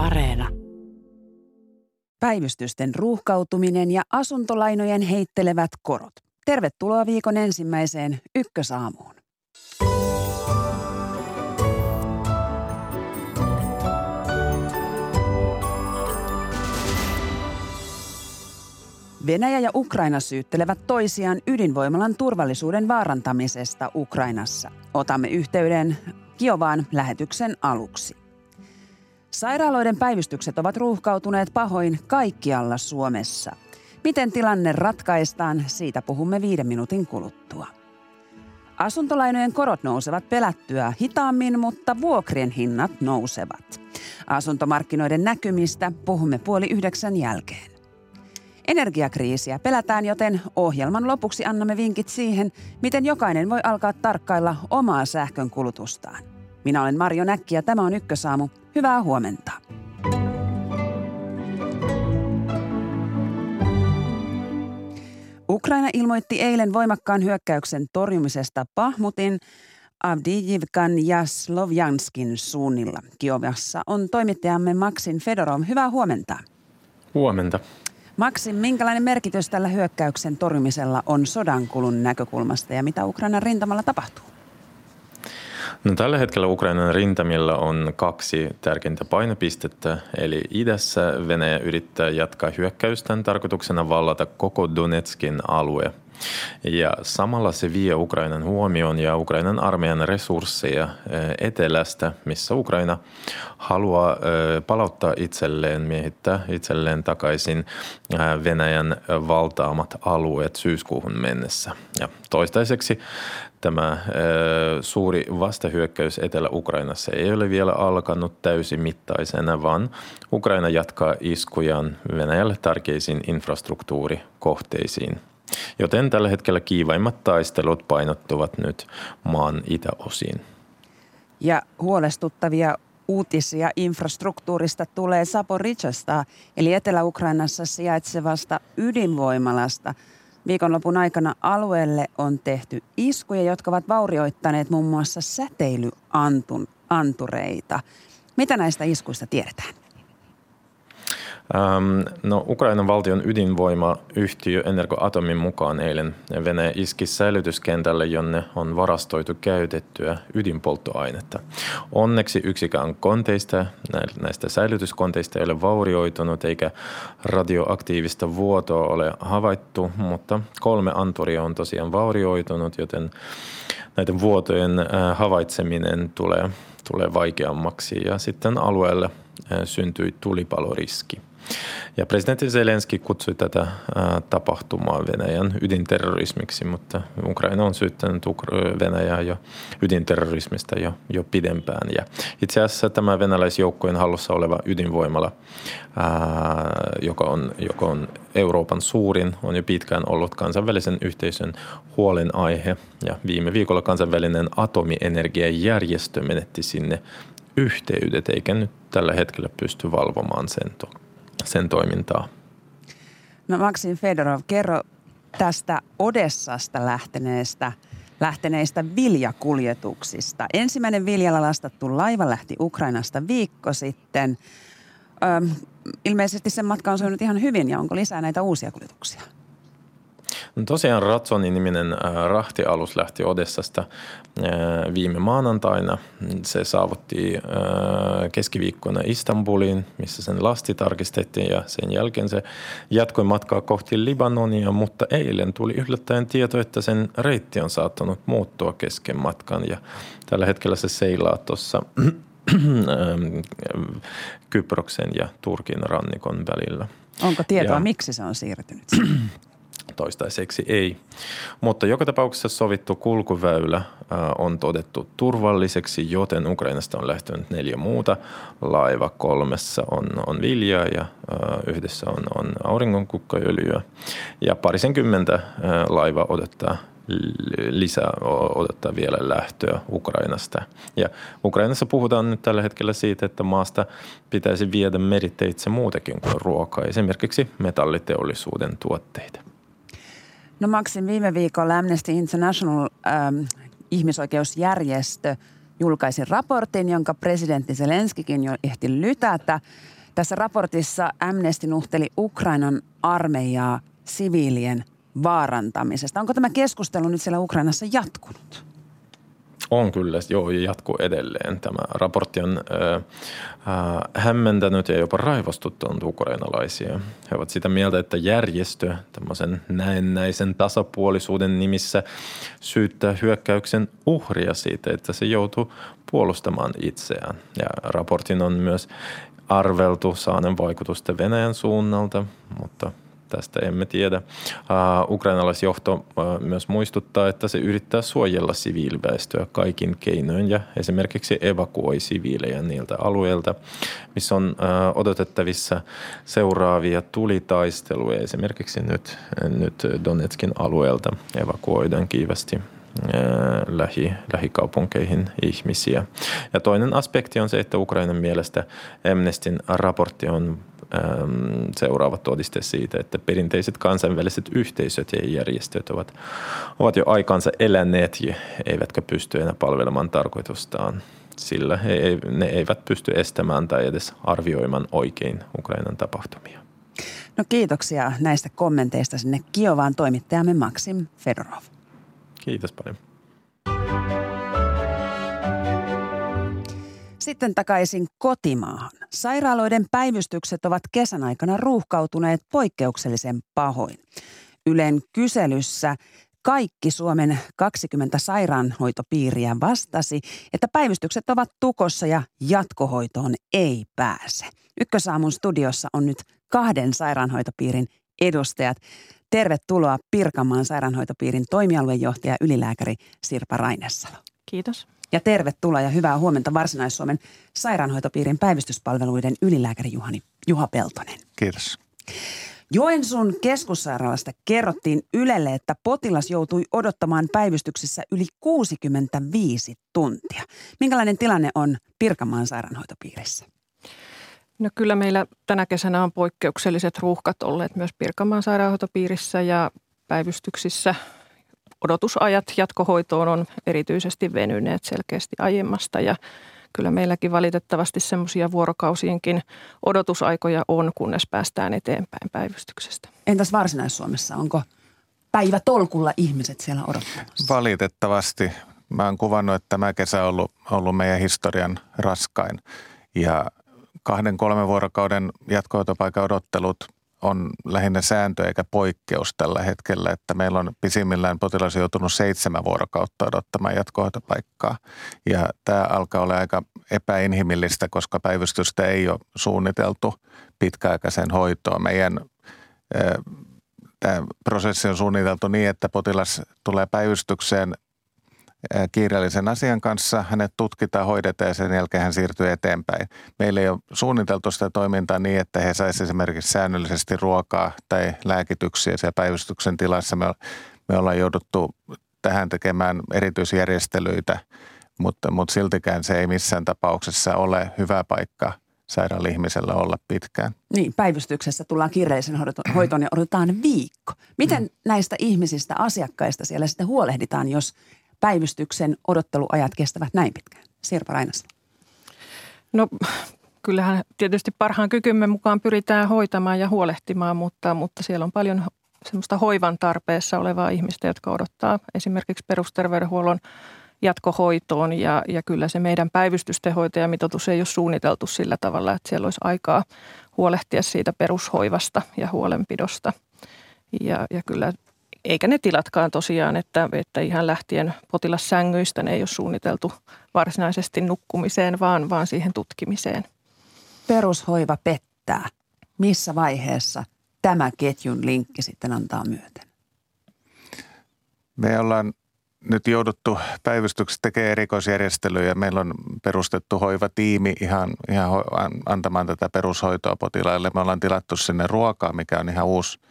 Areena. Päivystysten ruuhkautuminen ja asuntolainojen heittelevät korot. Tervetuloa viikon ensimmäiseen Ykkösaamuun. Venäjä ja Ukraina syyttelevät toisiaan ydinvoimalan turvallisuuden vaarantamisesta Ukrainassa. Otamme yhteyden Kiovaan lähetyksen aluksi. Sairaaloiden päivystykset ovat ruuhkautuneet pahoin kaikkialla Suomessa. Miten tilanne ratkaistaan, siitä puhumme viiden minuutin kuluttua. Asuntolainojen korot nousevat pelättyä hitaammin, mutta vuokrien hinnat nousevat. Asuntomarkkinoiden näkymistä puhumme puoli yhdeksän jälkeen. Energiakriisiä pelätään, joten ohjelman lopuksi annamme vinkit siihen, miten jokainen voi alkaa tarkkailla omaa sähkön kulutustaan. Minä olen Marjo Näkki ja tämä on Ykkösaamu. Hyvää huomenta. Ukraina ilmoitti eilen voimakkaan hyökkäyksen torjumisesta Pahmutin, Avdijivkan ja Slovjanskin suunnilla. Kiovassa on toimittajamme Maksin Fedorov. Hyvää huomenta. Huomenta. Maksin, minkälainen merkitys tällä hyökkäyksen torjumisella on sodankulun näkökulmasta ja mitä Ukrainan rintamalla tapahtuu? No, tällä hetkellä Ukrainan rintamilla on kaksi tärkeintä painopistettä, eli idässä Venäjä yrittää jatkaa hyökkäystään tarkoituksena vallata koko Donetskin alue. Ja samalla se vie Ukrainan huomioon ja Ukrainan armeijan resursseja eh, etelästä, missä Ukraina haluaa eh, palauttaa itselleen, miehittää itselleen takaisin eh, Venäjän valtaamat alueet syyskuuhun mennessä. Ja toistaiseksi tämä suuri vastahyökkäys Etelä-Ukrainassa ei ole vielä alkanut täysimittaisena, vaan Ukraina jatkaa iskujaan Venäjälle tärkeisiin infrastruktuurikohteisiin. Joten tällä hetkellä kiivaimmat taistelut painottuvat nyt maan itäosiin. Ja huolestuttavia uutisia infrastruktuurista tulee Saporicasta, eli Etelä-Ukrainassa sijaitsevasta ydinvoimalasta. Viikonlopun aikana alueelle on tehty iskuja, jotka ovat vaurioittaneet muun muassa säteilyantureita. Mitä näistä iskuista tiedetään? Ähm, no, Ukrainan valtion ydinvoimayhtiö Energoatomin mukaan eilen Venäjä iski säilytyskentälle, jonne on varastoitu käytettyä ydinpolttoainetta. Onneksi yksikään konteista, näistä säilytyskonteista ei ole vaurioitunut eikä radioaktiivista vuotoa ole havaittu, mutta kolme anturia on tosiaan vaurioitunut, joten näiden vuotojen äh, havaitseminen tulee, tulee vaikeammaksi ja sitten alueelle äh, syntyi tulipaloriski. Ja presidentti Zelenski kutsui tätä tapahtumaa Venäjän ydinterrorismiksi, mutta Ukraina on syyttänyt Venäjää jo ydinterrorismista jo, jo pidempään. Ja itse asiassa tämä venäläisjoukkojen hallussa oleva ydinvoimala, ää, joka, on, joka on Euroopan suurin, on jo pitkään ollut kansainvälisen yhteisön huolenaihe. Ja viime viikolla kansainvälinen atomienergiajärjestö menetti sinne yhteydet, eikä nyt tällä hetkellä pysty valvomaan sen sen toimintaa. No Maksim Fedorov, kerro tästä Odessasta lähteneestä, lähteneistä viljakuljetuksista. Ensimmäinen viljalla lastattu laiva lähti Ukrainasta viikko sitten. Öm, ilmeisesti sen matka on sujunut ihan hyvin ja onko lisää näitä uusia kuljetuksia? No tosiaan Ratsonin niminen äh, rahtialus lähti Odessasta äh, viime maanantaina. Se saavutti äh, keskiviikkona Istanbuliin, missä sen lasti tarkistettiin ja sen jälkeen se jatkoi matkaa kohti Libanonia, mutta eilen tuli yllättäen tieto, että sen reitti on saattanut muuttua kesken matkan ja tällä hetkellä se seilaa tuossa Kyproksen ja Turkin rannikon välillä. Onko tietoa, ja, miksi se on siirtynyt? Toistaiseksi ei. Mutta joka tapauksessa sovittu kulkuväylä äh, on todettu turvalliseksi, joten Ukrainasta on lähtenyt neljä muuta. Laiva kolmessa on, on viljaa ja äh, yhdessä on, on auringonkukkaöljyä. Ja parisenkymmentä äh, laiva odottaa lisää odottaa vielä lähtöä Ukrainasta. Ja Ukrainassa puhutaan nyt tällä hetkellä siitä, että maasta pitäisi viedä meriteitse muutakin kuin ruokaa, esimerkiksi metalliteollisuuden tuotteita. No Maksin viime viikolla Amnesty International ähm, ihmisoikeusjärjestö julkaisi raportin, jonka presidentti Zelenskikin jo ehti lytätä. Tässä raportissa Amnesty nuhteli Ukrainan armeijaa siviilien vaarantamisesta. Onko tämä keskustelu nyt siellä Ukrainassa jatkunut? On kyllä, joo, ja jatkuu edelleen. Tämä raportti on äh, hämmentänyt ja jopa raivostuttanut ukrainalaisia. He ovat sitä mieltä, että järjestö tämmöisen näennäisen tasapuolisuuden nimissä syyttää hyökkäyksen uhria siitä, että se joutuu puolustamaan itseään. Ja raportin on myös arveltu saanen vaikutusta Venäjän suunnalta, mutta tästä emme tiedä. Ukrainalaisjohto myös muistuttaa, että se yrittää suojella siviiliväestöä kaikin keinoin ja esimerkiksi evakuoi siviilejä niiltä alueilta, missä on odotettavissa seuraavia tulitaisteluja. Esimerkiksi nyt, nyt Donetskin alueelta evakuoidaan kiivästi lähi, lähikaupunkeihin ihmisiä. Ja toinen aspekti on se, että Ukrainan mielestä Amnestin raportti on seuraava todiste siitä, että perinteiset kansainväliset yhteisöt ja järjestöt ovat, ovat jo aikansa eläneet ja eivätkä pysty enää palvelemaan tarkoitustaan sillä he, ne eivät pysty estämään tai edes arvioimaan oikein Ukrainan tapahtumia. No kiitoksia näistä kommenteista sinne Kiovaan toimittajamme Maksim Fedorov. Kiitos paljon. Sitten takaisin kotimaahan. Sairaaloiden päivystykset ovat kesän aikana ruuhkautuneet poikkeuksellisen pahoin. Ylen kyselyssä kaikki Suomen 20 sairaanhoitopiiriä vastasi, että päivystykset ovat tukossa ja jatkohoitoon ei pääse. Ykkösaamun studiossa on nyt kahden sairaanhoitopiirin edustajat. Tervetuloa Pirkanmaan sairaanhoitopiirin toimialuejohtaja ylilääkäri Sirpa Rainessalo. Kiitos. Ja tervetuloa ja hyvää huomenta Varsinais-Suomen sairaanhoitopiirin päivystyspalveluiden ylilääkäri Juhani, Juha Peltonen. Kiitos. Joensuun keskussairaalasta kerrottiin Ylelle, että potilas joutui odottamaan päivystyksessä yli 65 tuntia. Minkälainen tilanne on Pirkanmaan sairaanhoitopiirissä? No kyllä meillä tänä kesänä on poikkeukselliset ruuhkat olleet myös Pirkanmaan sairaanhoitopiirissä ja päivystyksissä odotusajat jatkohoitoon on erityisesti venyneet selkeästi aiemmasta ja kyllä meilläkin valitettavasti semmoisia vuorokausienkin odotusaikoja on, kunnes päästään eteenpäin päivystyksestä. Entäs Varsinais-Suomessa, onko päivä tolkulla ihmiset siellä odottamassa? Valitettavasti. Mä oon kuvannut, että tämä kesä on ollut, ollut meidän historian raskain ja kahden kolmen vuorokauden jatkohoitopaikan odottelut on lähinnä sääntö eikä poikkeus tällä hetkellä, että meillä on pisimmillään potilas joutunut seitsemän vuorokautta odottamaan jatkohoitopaikkaa. Ja tämä alkaa olla aika epäinhimillistä, koska päivystystä ei ole suunniteltu pitkäaikaisen hoitoon. Meidän tämä prosessi on suunniteltu niin, että potilas tulee päivystykseen kiireellisen asian kanssa. Hänet tutkitaan, hoidetaan ja sen jälkeen hän siirtyy eteenpäin. Meillä ei ole suunniteltu sitä toimintaa niin, että he saisivat esimerkiksi säännöllisesti ruokaa tai lääkityksiä siellä päivystyksen tilassa. Me, me ollaan jouduttu tähän tekemään erityisjärjestelyitä, mutta, mutta siltikään se ei missään tapauksessa ole hyvä paikka sairaalla ihmisellä olla pitkään. Niin, päivystyksessä tullaan kiireellisen hoitoon ja odotetaan viikko. Miten mm. näistä ihmisistä, asiakkaista siellä sitten huolehditaan, jos päivystyksen odotteluajat kestävät näin pitkään? Sirpa Rainas. No kyllähän tietysti parhaan kykymme mukaan pyritään hoitamaan ja huolehtimaan, mutta, mutta siellä on paljon semmoista hoivan tarpeessa olevaa ihmistä, jotka odottaa esimerkiksi perusterveydenhuollon jatkohoitoon ja, ja kyllä se meidän päivystysten hoitajamitoitus ei ole suunniteltu sillä tavalla, että siellä olisi aikaa huolehtia siitä perushoivasta ja huolenpidosta. Ja, ja kyllä eikä ne tilatkaan tosiaan, että, että ihan lähtien potilassängyistä ne ei ole suunniteltu varsinaisesti nukkumiseen, vaan, vaan siihen tutkimiseen. Perushoiva pettää. Missä vaiheessa tämä ketjun linkki sitten antaa myöten? Me ollaan nyt jouduttu päivystyksessä tekemään erikoisjärjestelyjä. Meillä on perustettu hoivatiimi ihan, ihan antamaan tätä perushoitoa potilaille. Me ollaan tilattu sinne ruokaa, mikä on ihan uusi –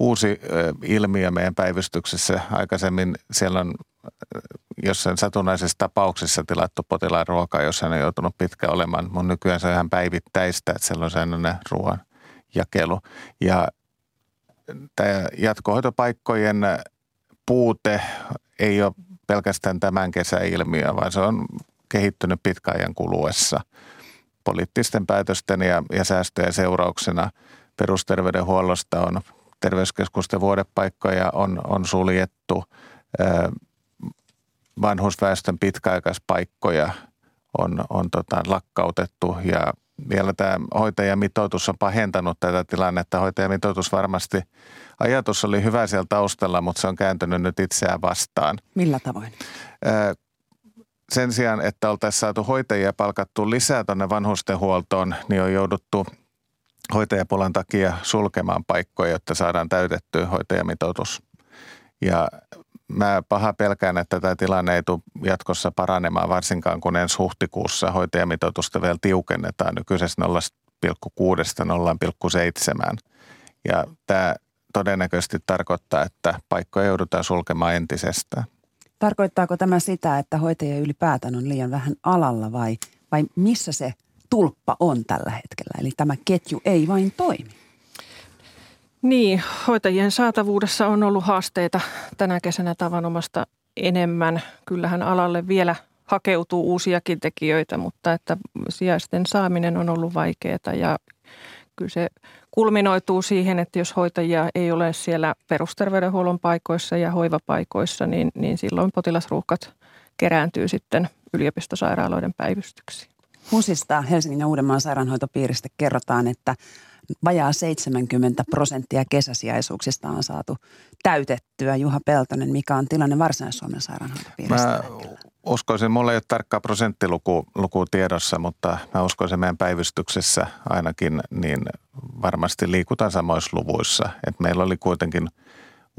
uusi ilmiö meidän päivystyksessä. Aikaisemmin siellä on jossain satunnaisessa tapauksessa tilattu potilaan ruokaa, jos hän on joutunut pitkään olemaan. Mun nykyään se on ihan päivittäistä, että siellä on sellainen ruoan jakelu. Ja tämä jatkohoitopaikkojen puute ei ole pelkästään tämän kesän ilmiö, vaan se on kehittynyt pitkän ajan kuluessa. Poliittisten päätösten ja, ja säästöjen seurauksena perusterveydenhuollosta on terveyskeskusten vuodepaikkoja on, on suljettu, vanhusväestön pitkäaikaispaikkoja on, on tota, lakkautettu ja vielä tämä hoitajamitoitus on pahentanut tätä tilannetta. Hoitajamitoitus varmasti, ajatus oli hyvä siellä taustalla, mutta se on kääntynyt nyt itseään vastaan. Millä tavoin? Sen sijaan, että oltaisiin saatu hoitajia palkattu lisää tuonne vanhustenhuoltoon, niin on jouduttu hoitajapulan takia sulkemaan paikkoja, jotta saadaan täytettyä hoitajamitoitus. Ja mä paha pelkään, että tämä tilanne ei tule jatkossa paranemaan, varsinkaan kun ensi huhtikuussa hoitajamitoitusta vielä tiukennetaan nykyisestä 0,6-0,7. Ja tämä todennäköisesti tarkoittaa, että paikkoja joudutaan sulkemaan entisestään. Tarkoittaako tämä sitä, että hoitajia ylipäätään on liian vähän alalla vai, vai missä se tulppa on tällä hetkellä? Eli tämä ketju ei vain toimi. Niin, hoitajien saatavuudessa on ollut haasteita tänä kesänä tavanomasta enemmän. Kyllähän alalle vielä hakeutuu uusiakin tekijöitä, mutta että sijaisten saaminen on ollut vaikeaa ja kyllä se kulminoituu siihen, että jos hoitajia ei ole siellä perusterveydenhuollon paikoissa ja hoivapaikoissa, niin, niin silloin potilasruuhkat kerääntyy sitten yliopistosairaaloiden päivystyksiin. HUSista Helsingin ja Uudenmaan sairaanhoitopiiristä kerrotaan, että vajaa 70 prosenttia kesäsijaisuuksista on saatu täytettyä. Juha Peltonen, mikä on tilanne Varsinais-Suomen sairaanhoitopiirissä? Mä uskoisin, mulla ei ole tarkkaa prosenttiluku luku tiedossa, mutta mä uskoisin meidän päivystyksessä ainakin, niin varmasti liikutaan samoissa luvuissa. Et meillä oli kuitenkin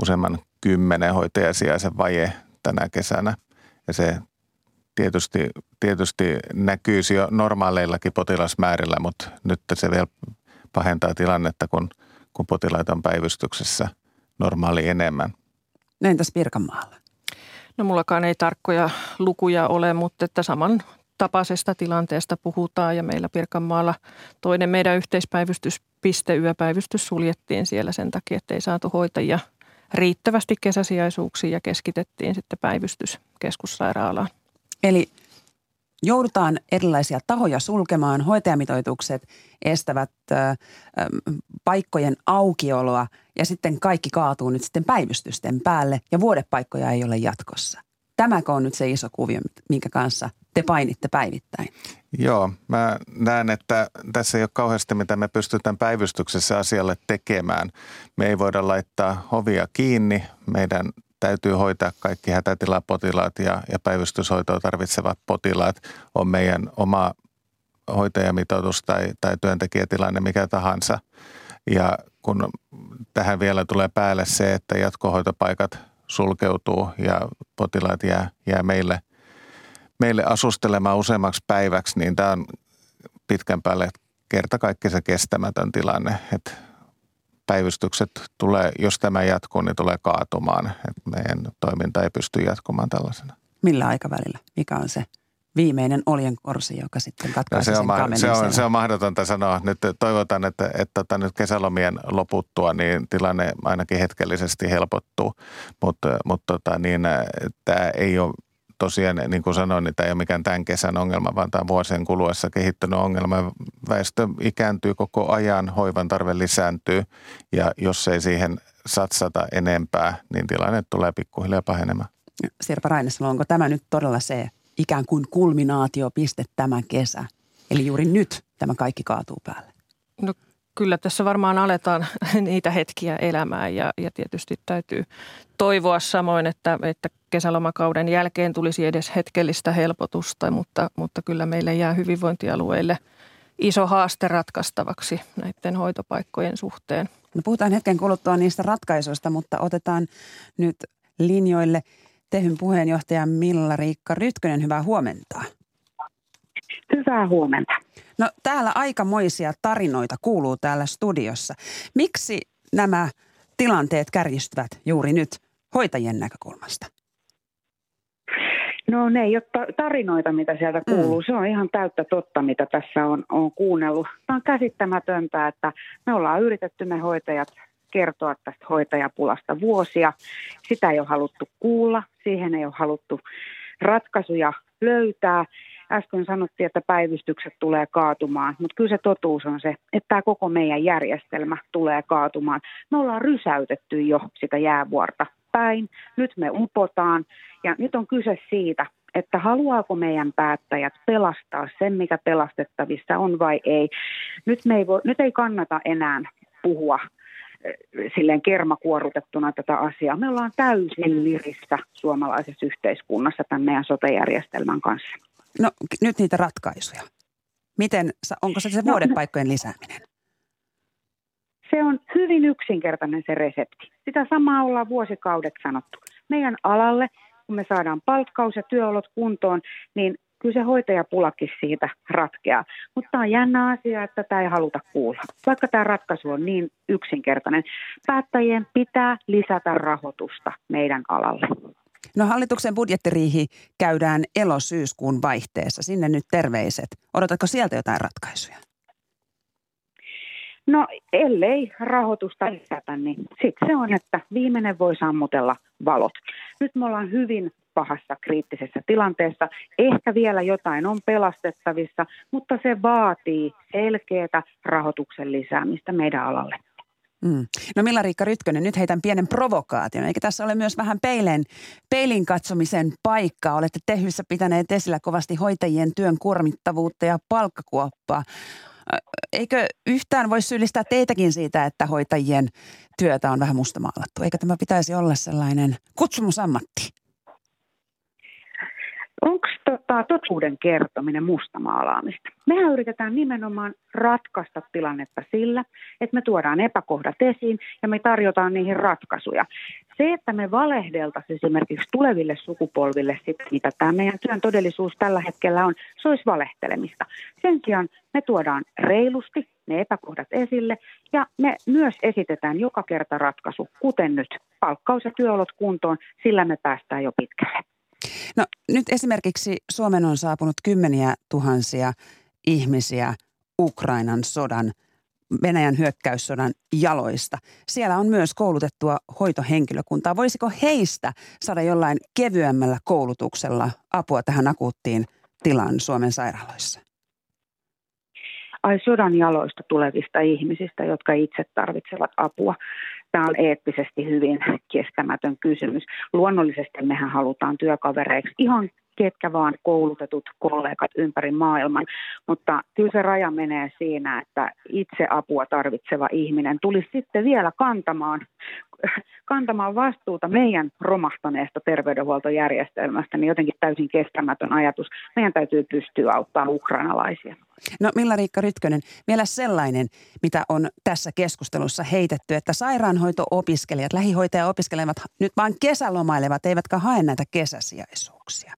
useamman kymmenen hoitajasijaisen vaje tänä kesänä ja se tietysti, tietysti näkyisi jo normaaleillakin potilasmäärillä, mutta nyt se vielä pahentaa tilannetta, kun, kun potilaita on päivystyksessä normaali enemmän. No entäs Pirkanmaalla? No mullakaan ei tarkkoja lukuja ole, mutta että saman tapaisesta tilanteesta puhutaan ja meillä Pirkanmaalla toinen meidän yhteispäivystyspiste, yöpäivystys suljettiin siellä sen takia, että ei saatu hoitajia riittävästi kesäsijaisuuksiin ja keskitettiin sitten päivystys keskussairaalaan. Eli joudutaan erilaisia tahoja sulkemaan, hoitajamitoitukset estävät ö, ö, paikkojen aukioloa ja sitten kaikki kaatuu nyt sitten päivystysten päälle ja vuodepaikkoja ei ole jatkossa. Tämäkö on nyt se iso kuvio, minkä kanssa te painitte päivittäin? Joo, mä näen, että tässä ei ole kauheasti mitä me pystytään päivystyksessä asialle tekemään. Me ei voida laittaa hovia kiinni. Meidän täytyy hoitaa kaikki hätätilapotilaat ja, ja päivystyshoitoa tarvitsevat potilaat. On meidän oma hoitajamitoitus tai, tai työntekijätilanne mikä tahansa. Ja kun tähän vielä tulee päälle se, että jatkohoitopaikat sulkeutuu ja potilaat jää, jää meille, meille asustelemaan useammaksi päiväksi, niin tämä on pitkän päälle kerta kaikki se kestämätön tilanne. Että päivystykset tulee, jos tämä jatkuu, niin tulee kaatumaan. Että meidän toiminta ei pysty jatkumaan tällaisena. Millä aikavälillä? Mikä on se viimeinen oljenkorsi, joka sitten katkaisi no se, on, se, on, se on mahdotonta sanoa. Nyt toivotaan, että, että, että tota nyt kesälomien loputtua, niin tilanne ainakin hetkellisesti helpottuu. Mutta, mutta tota, niin, tämä ei ole tosiaan, niin kuin sanoin, niin tämä ei ole mikään tämän kesän ongelma, vaan tämä on vuosien kuluessa kehittynyt ongelma. Väestö ikääntyy koko ajan, hoivan tarve lisääntyy ja jos ei siihen satsata enempää, niin tilanne tulee pikkuhiljaa pahenemaan. Sirpa Rainesalo, onko tämä nyt todella se ikään kuin kulminaatiopiste tämä kesä? Eli juuri nyt tämä kaikki kaatuu päälle. No kyllä tässä varmaan aletaan niitä hetkiä elämään ja, ja tietysti täytyy toivoa samoin, että, että kesälomakauden jälkeen tulisi edes hetkellistä helpotusta, mutta, mutta kyllä meille jää hyvinvointialueille iso haaste ratkaistavaksi näiden hoitopaikkojen suhteen. No puhutaan hetken kuluttua niistä ratkaisuista, mutta otetaan nyt linjoille Tehyn puheenjohtaja Milla-Riikka Rytkönen. Hyvää huomenta. Hyvää huomenta. No täällä aikamoisia tarinoita kuuluu täällä studiossa. Miksi nämä tilanteet kärjistyvät juuri nyt hoitajien näkökulmasta? No ne ei ole tarinoita, mitä sieltä mm. kuuluu. Mm. Se on ihan täyttä totta, mitä tässä on, on kuunnellut. Tämä on käsittämätöntä, että me ollaan yritetty me hoitajat kertoa tästä hoitajapulasta vuosia. Sitä ei ole haluttu kuulla, siihen ei ole haluttu ratkaisuja löytää. Äsken sanottiin, että päivystykset tulee kaatumaan, mutta kyllä se totuus on se, että tämä koko meidän järjestelmä tulee kaatumaan. Me ollaan rysäytetty jo sitä jäävuorta päin, nyt me upotaan ja nyt on kyse siitä, että haluaako meidän päättäjät pelastaa sen, mikä pelastettavissa on vai ei. Nyt, me ei, voi, nyt ei kannata enää puhua eh, silleen kermakuorutettuna tätä asiaa. Me ollaan täysin lirissä suomalaisessa yhteiskunnassa tämän meidän sote-järjestelmän kanssa. No nyt niitä ratkaisuja. Miten, onko se se no, vuodepaikkojen lisääminen? Se on hyvin yksinkertainen se resepti. Sitä samaa ollaan vuosikaudet sanottu. Meidän alalle kun me saadaan palkkaus ja työolot kuntoon, niin kyllä se hoitajapulakin siitä ratkeaa. Mutta tämä on jännä asia, että tämä ei haluta kuulla. Vaikka tämä ratkaisu on niin yksinkertainen, päättäjien pitää lisätä rahoitusta meidän alalle. No hallituksen budjettiriihi käydään elosyyskuun vaihteessa. Sinne nyt terveiset. Odotatko sieltä jotain ratkaisuja? No ellei rahoitusta lisätä, niin sitten se on, että viimeinen voi sammutella valot. Nyt me ollaan hyvin pahassa kriittisessä tilanteessa. Ehkä vielä jotain on pelastettavissa, mutta se vaatii selkeää rahoituksen lisäämistä meidän alalle. Mm. No Milla-Riikka Rytkönen, nyt heitän pienen provokaation. Eikä tässä ole myös vähän peilen, peilin katsomisen paikkaa? Olette tehyssä pitäneet esillä kovasti hoitajien työn kuormittavuutta ja palkkakuoppaa eikö yhtään voi syyllistää teitäkin siitä, että hoitajien työtä on vähän mustamaalattu? Eikö tämä pitäisi olla sellainen kutsumusammatti? Onko tota, totuuden kertominen mustamaalaamista? Mehän yritetään nimenomaan ratkaista tilannetta sillä, että me tuodaan epäkohdat esiin ja me tarjotaan niihin ratkaisuja. Se, että me valehdeltaisiin esimerkiksi tuleville sukupolville sitten, mitä tämä meidän työn todellisuus tällä hetkellä on, se olisi valehtelemista. Sen sijaan me tuodaan reilusti ne epäkohdat esille ja me myös esitetään joka kerta ratkaisu, kuten nyt palkkaus- ja työolot kuntoon, sillä me päästään jo pitkälle. No nyt esimerkiksi Suomen on saapunut kymmeniä tuhansia ihmisiä Ukrainan sodan, Venäjän hyökkäyssodan jaloista. Siellä on myös koulutettua hoitohenkilökuntaa. Voisiko heistä saada jollain kevyemmällä koulutuksella apua tähän akuuttiin tilaan Suomen sairaaloissa? Ai sodan jaloista tulevista ihmisistä, jotka itse tarvitsevat apua. Tämä on eettisesti hyvin kestämätön kysymys. Luonnollisesti mehän halutaan työkavereiksi ihan ketkä vaan koulutetut kollegat ympäri maailman. Mutta kyllä se raja menee siinä, että itse apua tarvitseva ihminen tulisi sitten vielä kantamaan, kantamaan vastuuta meidän romahtaneesta terveydenhuoltojärjestelmästä, niin jotenkin täysin kestämätön ajatus. Meidän täytyy pystyä auttamaan ukrainalaisia. No Milla-Riikka Rytkönen, vielä sellainen, mitä on tässä keskustelussa heitetty, että sairaanhoito-opiskelijat, lähihoitaja-opiskelevat nyt vain kesälomailevat, eivätkä hae näitä kesäsijaisuuksia.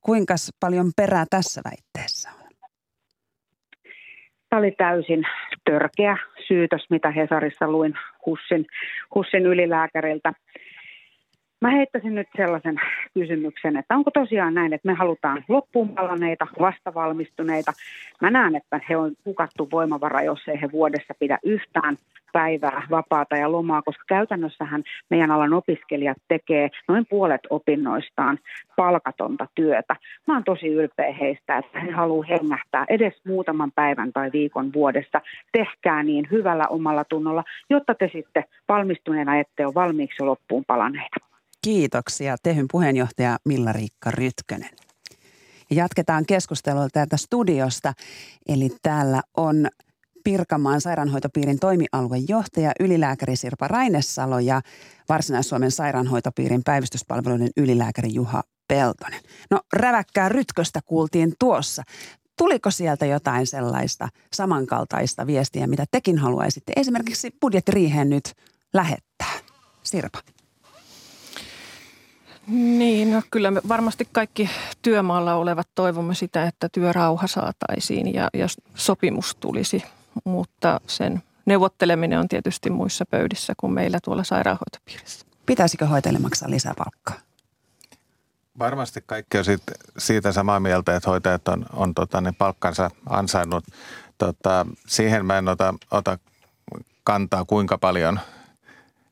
Kuinka paljon perää tässä väitteessä on? Tämä oli täysin törkeä syytös, mitä Hesarissa luin Hussin, Hussin ylilääkäriltä. Mä heittäisin nyt sellaisen kysymyksen, että onko tosiaan näin, että me halutaan loppuun palaneita, vastavalmistuneita. Mä näen, että he on hukattu voimavara, jos ei he vuodessa pidä yhtään päivää vapaata ja lomaa, koska käytännössähän meidän alan opiskelijat tekee noin puolet opinnoistaan palkatonta työtä. Mä oon tosi ylpeä heistä, että he haluaa hengähtää edes muutaman päivän tai viikon vuodessa. Tehkää niin hyvällä omalla tunnolla, jotta te sitten valmistuneena ette ole valmiiksi loppuun palaneita. Kiitoksia Tehyn puheenjohtaja Milla-Riikka Rytkönen. Jatketaan keskustelua täältä studiosta. Eli täällä on Pirkanmaan sairaanhoitopiirin toimialuejohtaja ylilääkäri Sirpa Rainesalo ja Varsinais-Suomen sairaanhoitopiirin päivystyspalveluiden ylilääkäri Juha Peltonen. No räväkkää rytköstä kuultiin tuossa. Tuliko sieltä jotain sellaista samankaltaista viestiä, mitä tekin haluaisitte esimerkiksi budjettiriiheen nyt lähettää? Sirpa. Niin, no kyllä me varmasti kaikki työmaalla olevat toivomme sitä, että työrauha saataisiin ja, ja sopimus tulisi, mutta sen neuvotteleminen on tietysti muissa pöydissä kuin meillä tuolla sairaanhoitopiirissä. Pitäisikö hoitajille maksaa lisää palkkaa? Varmasti kaikki on siitä, siitä samaa mieltä, että hoitajat on, on tota, niin palkkansa ansainnut. Tota, siihen mä en ota, ota kantaa, kuinka paljon,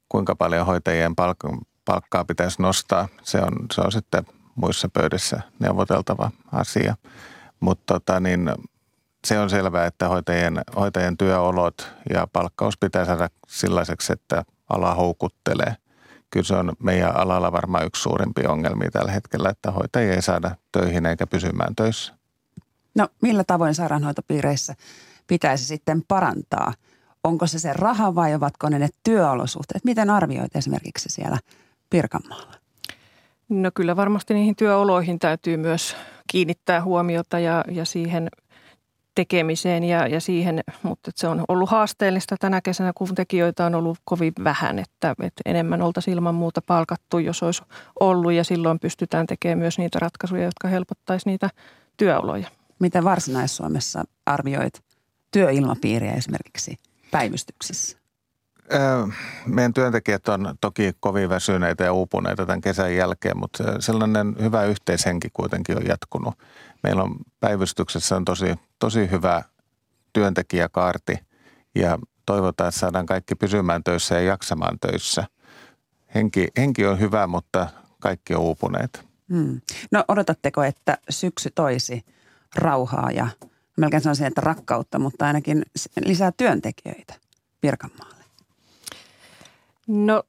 kuinka paljon hoitajien palk- palkkaa pitäisi nostaa. Se on, se on sitten muissa pöydissä neuvoteltava asia. mutta tota, niin, se on selvää, että hoitajien, hoitajien työolot ja palkkaus pitää saada sellaiseksi, että ala houkuttelee. Kyllä se on meidän alalla varmaan yksi suurimpia ongelmia tällä hetkellä, että hoitajia ei saada töihin eikä pysymään töissä. No millä tavoin sairaanhoitopiireissä pitäisi sitten parantaa? Onko se se raha vai ovatko ne ne työolosuhteet? Miten arvioit esimerkiksi siellä Pirkanmaalla? No kyllä varmasti niihin työoloihin täytyy myös kiinnittää huomiota ja, ja siihen tekemiseen ja, ja siihen, mutta se on ollut haasteellista tänä kesänä, kun tekijöitä on ollut kovin vähän, että, että enemmän oltaisiin ilman muuta palkattu, jos olisi ollut ja silloin pystytään tekemään myös niitä ratkaisuja, jotka helpottaisi niitä työoloja. Miten Varsinais-Suomessa arvioit työilmapiiriä esimerkiksi päivystyksissä? Meidän työntekijät on toki kovin väsyneitä ja uupuneita tämän kesän jälkeen, mutta sellainen hyvä yhteishenki kuitenkin on jatkunut. Meillä on päivystyksessä on tosi, tosi hyvä työntekijäkaarti ja toivotaan, että saadaan kaikki pysymään töissä ja jaksamaan töissä. Henki, henki on hyvä, mutta kaikki on uupuneet. Hmm. No odotatteko, että syksy toisi rauhaa ja melkein sanoisin, että rakkautta, mutta ainakin lisää työntekijöitä Pirkanmaalle? No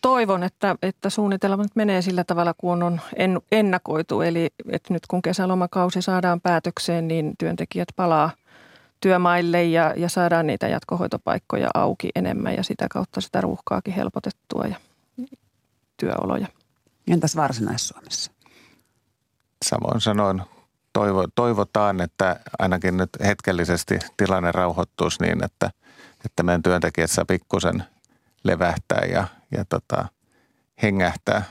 toivon, että, että suunnitelmat menee sillä tavalla, kuin on ennakoitu. Eli että nyt kun kesälomakausi saadaan päätökseen, niin työntekijät palaa työmaille ja, ja saadaan niitä jatkohoitopaikkoja auki enemmän ja sitä kautta sitä ruuhkaakin helpotettua ja työoloja. Entäs Varsinais-Suomessa? Samoin sanoin, toivo, toivotaan, että ainakin nyt hetkellisesti tilanne rauhoittuisi niin, että, että meidän työntekijät saa pikkusen – levähtää ja, ja tota, hengähtää,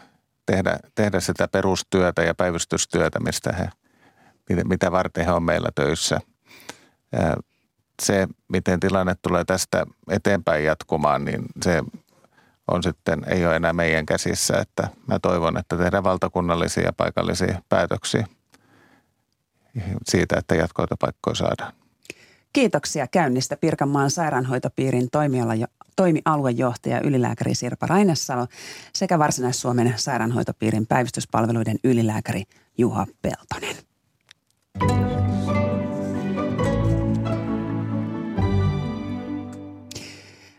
tehdä, tehdä sitä perustyötä ja päivystystyötä, mistä he, mitä varten he on meillä töissä. Se, miten tilanne tulee tästä eteenpäin jatkumaan, niin se on sitten, ei ole enää meidän käsissä, että mä toivon, että tehdään valtakunnallisia ja paikallisia päätöksiä siitä, että jatkohoitopaikkoja saadaan. Kiitoksia käynnistä Pirkanmaan sairaanhoitopiirin toimiala toimialuejohtaja ylilääkäri Sirpa Rainessalo sekä Varsinais-Suomen sairaanhoitopiirin päivystyspalveluiden ylilääkäri Juha Peltonen.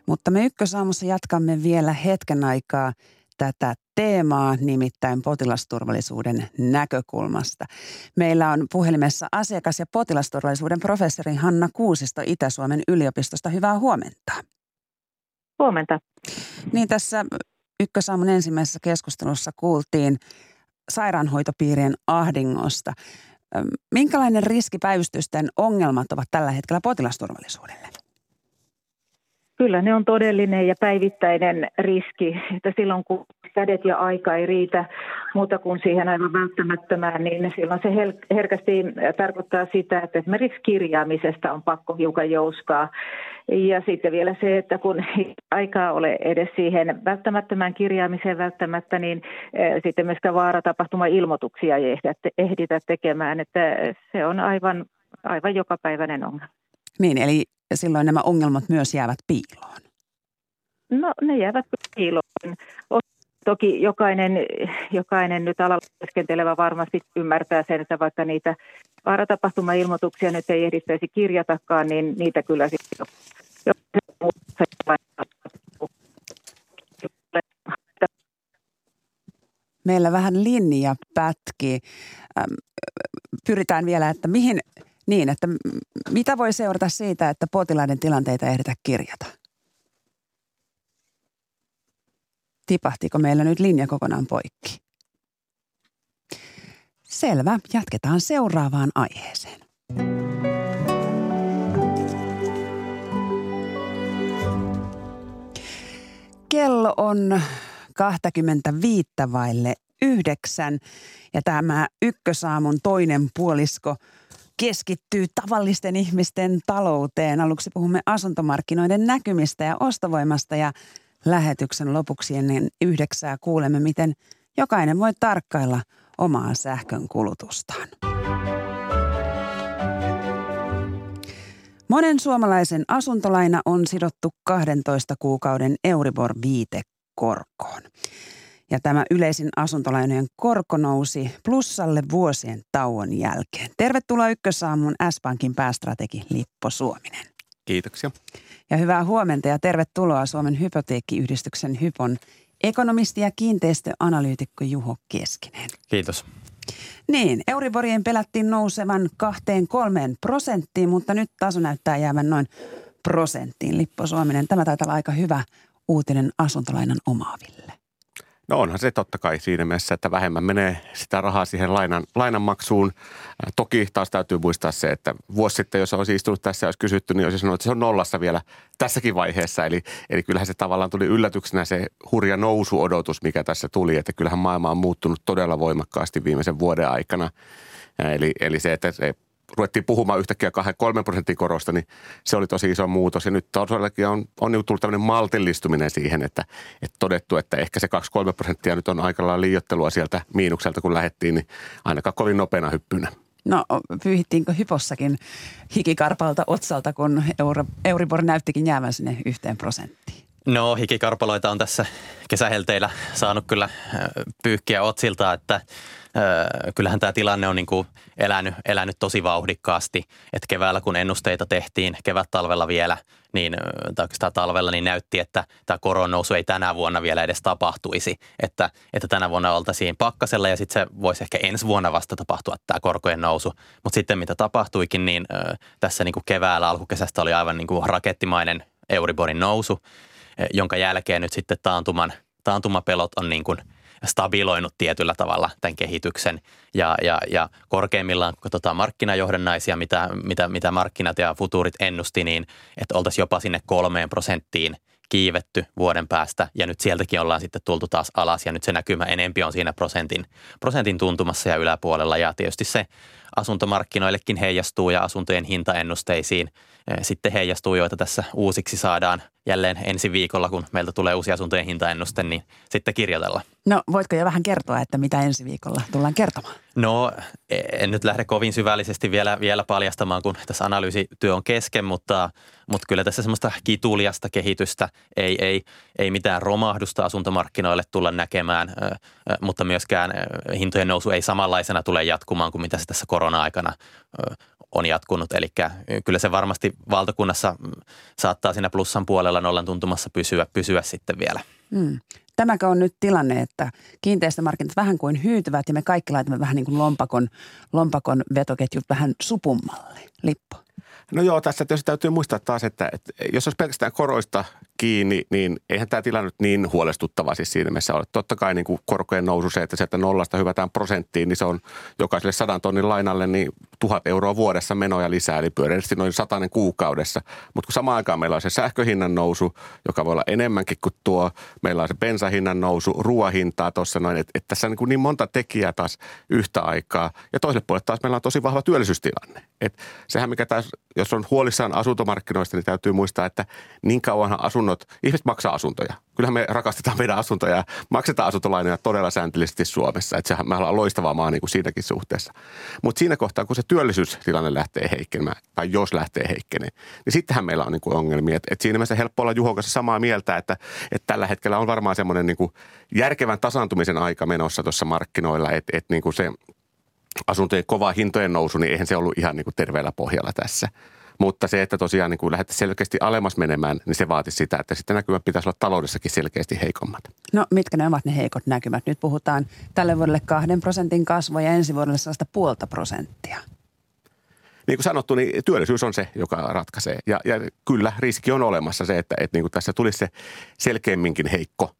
Mutta me ykkösaamussa jatkamme vielä hetken aikaa tätä teemaa, nimittäin potilasturvallisuuden näkökulmasta. Meillä on puhelimessa asiakas- ja potilasturvallisuuden professori Hanna Kuusisto Itä-Suomen yliopistosta. Hyvää huomenta. Huomenta. Niin tässä Ykkösaamun ensimmäisessä keskustelussa kuultiin sairaanhoitopiirien ahdingosta. Minkälainen riski päivystysten ongelmat ovat tällä hetkellä potilasturvallisuudelle? Kyllä ne on todellinen ja päivittäinen riski, että silloin kun kädet ja aika ei riitä muuta kuin siihen aivan välttämättömään, niin silloin se herkästi tarkoittaa sitä, että esimerkiksi kirjaamisesta on pakko hiukan jouskaa. Ja sitten vielä se, että kun aikaa ole edes siihen välttämättömään kirjaamiseen välttämättä, niin eh, sitten myöskään vaaratapahtuma-ilmoituksia ei ehditä tekemään. Että se on aivan, aivan jokapäiväinen ongelma. Niin, eli silloin nämä ongelmat myös jäävät piiloon. No ne jäävät piiloon. Toki jokainen, jokainen nyt alalla työskentelevä varmasti ymmärtää sen, että vaikka niitä vaaratapahtumailmoituksia nyt ei ehdittäisi kirjatakaan, niin niitä kyllä sitten Meillä vähän linja pätki. Pyritään vielä, että mihin, niin, että mitä voi seurata siitä, että potilaiden tilanteita ehditä kirjata? Tipahtiko meillä nyt linja kokonaan poikki? Selvä, jatketaan seuraavaan aiheeseen. Kello on 25 vaille yhdeksän ja tämä ykkösaamun toinen puolisko keskittyy tavallisten ihmisten talouteen. Aluksi puhumme asuntomarkkinoiden näkymistä ja ostovoimasta ja lähetyksen lopuksi ennen yhdeksää kuulemme, miten jokainen voi tarkkailla omaa sähkön kulutustaan. Monen suomalaisen asuntolaina on sidottu 12 kuukauden Euribor-viitekorkoon. Ja tämä yleisin asuntolainojen korko nousi plussalle vuosien tauon jälkeen. Tervetuloa Ykkösaamun S-Pankin päästrategi Lippo Suominen. Kiitoksia. Ja hyvää huomenta ja tervetuloa Suomen hypoteekkiyhdistyksen Hypon ekonomisti ja kiinteistöanalyytikko Juho Keskinen. Kiitos. Niin, Euriborien pelättiin nousevan kahteen kolmeen prosenttiin, mutta nyt taso näyttää jäävän noin prosenttiin. Lippo Suominen, tämä taitaa olla aika hyvä uutinen asuntolainan omaaville. No onhan se totta kai siinä mielessä, että vähemmän menee sitä rahaa siihen lainan, lainanmaksuun. Toki taas täytyy muistaa se, että vuosi sitten, jos olisi istunut tässä ja olisi kysytty, niin olisi sanonut, että se on nollassa vielä tässäkin vaiheessa. Eli, eli kyllähän se tavallaan tuli yllätyksenä se hurja nousuodotus, mikä tässä tuli. Että kyllähän maailma on muuttunut todella voimakkaasti viimeisen vuoden aikana. Eli, eli se, että se ruvettiin puhumaan yhtäkkiä 2-3 prosentin korosta, niin se oli tosi iso muutos. Ja nyt todellakin on, on niin tullut tämmöinen maltillistuminen siihen, että, että todettu, että ehkä se 2-3 prosenttia nyt on aika lailla liiottelua sieltä miinukselta, kun lähdettiin, niin ainakaan kovin nopeana hyppynä. No pyyhittiinkö hypossakin hikikarpalta otsalta, kun Euribor näyttikin jäävän sinne yhteen prosenttiin? No hikikarpaloita on tässä kesähelteillä saanut kyllä pyyhkiä otsilta, että kyllähän tämä tilanne on niin kuin elänyt, elänyt tosi vauhdikkaasti. Että keväällä kun ennusteita tehtiin, kevät-talvella vielä, niin, tai oikeastaan talvella, niin näytti, että tämä koronousu ei tänä vuonna vielä edes tapahtuisi. Että, että tänä vuonna oltaisiin pakkasella ja sitten se voisi ehkä ensi vuonna vasta tapahtua tämä korkojen nousu. Mutta sitten mitä tapahtuikin, niin tässä niin kuin keväällä alkukesästä oli aivan niin kuin rakettimainen Euriborin nousu, jonka jälkeen nyt sitten taantuman, taantumapelot on niin kuin – stabiloinut tietyllä tavalla tämän kehityksen. Ja, ja, ja korkeimmillaan, katsotaan markkinajohdannaisia, mitä, mitä, mitä markkinat ja futuurit ennusti, niin että oltaisiin jopa sinne kolmeen prosenttiin kiivetty vuoden päästä. Ja nyt sieltäkin ollaan sitten tultu taas alas. Ja nyt se näkymä enempi on siinä prosentin, prosentin tuntumassa ja yläpuolella. Ja tietysti se asuntomarkkinoillekin heijastuu ja asuntojen hintaennusteisiin eh, sitten heijastuu, joita tässä uusiksi saadaan jälleen ensi viikolla, kun meiltä tulee uusi asuntojen hintaennuste, niin sitten kirjoitella. No voitko jo vähän kertoa, että mitä ensi viikolla tullaan kertomaan? No en nyt lähde kovin syvällisesti vielä, vielä paljastamaan, kun tässä analyysityö on kesken, mutta, mutta kyllä tässä semmoista kituliasta kehitystä ei, ei, ei mitään romahdusta asuntomarkkinoille tulla näkemään, mutta myöskään hintojen nousu ei samanlaisena tule jatkumaan kuin mitä se tässä korona-aikana on jatkunut. Eli kyllä se varmasti valtakunnassa saattaa siinä plussan puolella nollan tuntumassa pysyä, pysyä sitten vielä. Hmm. Tämäkö on nyt tilanne, että kiinteistömarkkinat vähän kuin hyytyvät ja me kaikki laitamme vähän niin kuin lompakon, lompakon vetoketjut vähän supummalle, Lippo? No joo, tässä tietysti täytyy muistaa taas, että, että jos olisi pelkästään koroista kiinni, niin eihän tämä tilanne nyt niin huolestuttava siis siinä mielessä ole. Totta kai niin kuin korkojen nousu se, että sieltä nollasta hyvätään prosenttiin, niin se on jokaiselle sadan tonnin lainalle niin tuhat euroa vuodessa menoja lisää, eli pyöreästi noin satainen kuukaudessa. Mutta kun samaan aikaan meillä on se sähköhinnan nousu, joka voi olla enemmänkin kuin tuo, meillä on se bensahinnan nousu, ruoahintaa tuossa noin, että et tässä on niin, niin monta tekijää taas yhtä aikaa. Ja toiselle puolelle taas meillä on tosi vahva työllisyystilanne. Et sehän mikä taas, jos on huolissaan asuntomarkkinoista, niin täytyy muistaa, että niin kauanhan asunnot, ihmiset maksaa asuntoja. Kyllähän me rakastetaan meidän asuntoja ja maksetaan asuntolainoja todella sääntillisesti Suomessa. Että sehän me ollaan loistava maa niin kuin siinäkin suhteessa. Mutta siinä kohtaa, kun se työllisyystilanne lähtee heikkenemään, tai jos lähtee heikkenemään, niin sittenhän meillä on niin kuin ongelmia. Et, et siinä mielessä helppo olla Juho kanssa samaa mieltä, että, että tällä hetkellä on varmaan semmoinen niin järkevän tasaantumisen aika menossa tuossa markkinoilla, että, että niin kuin se asuntojen kova hintojen nousu, niin eihän se ollut ihan niin kuin terveellä pohjalla tässä. Mutta se, että tosiaan niin lähdette selkeästi alemmas menemään, niin se vaatisi sitä, että sitten näkymät pitäisi olla taloudessakin selkeästi heikommat. No mitkä ne ovat ne heikot näkymät? Nyt puhutaan tälle vuodelle kahden prosentin kasvua ja ensi vuodelle sellaista puolta prosenttia. Niin kuin sanottu, niin työllisyys on se, joka ratkaisee. Ja, ja kyllä riski on olemassa se, että, että niin kuin tässä tulisi se selkeämminkin heikko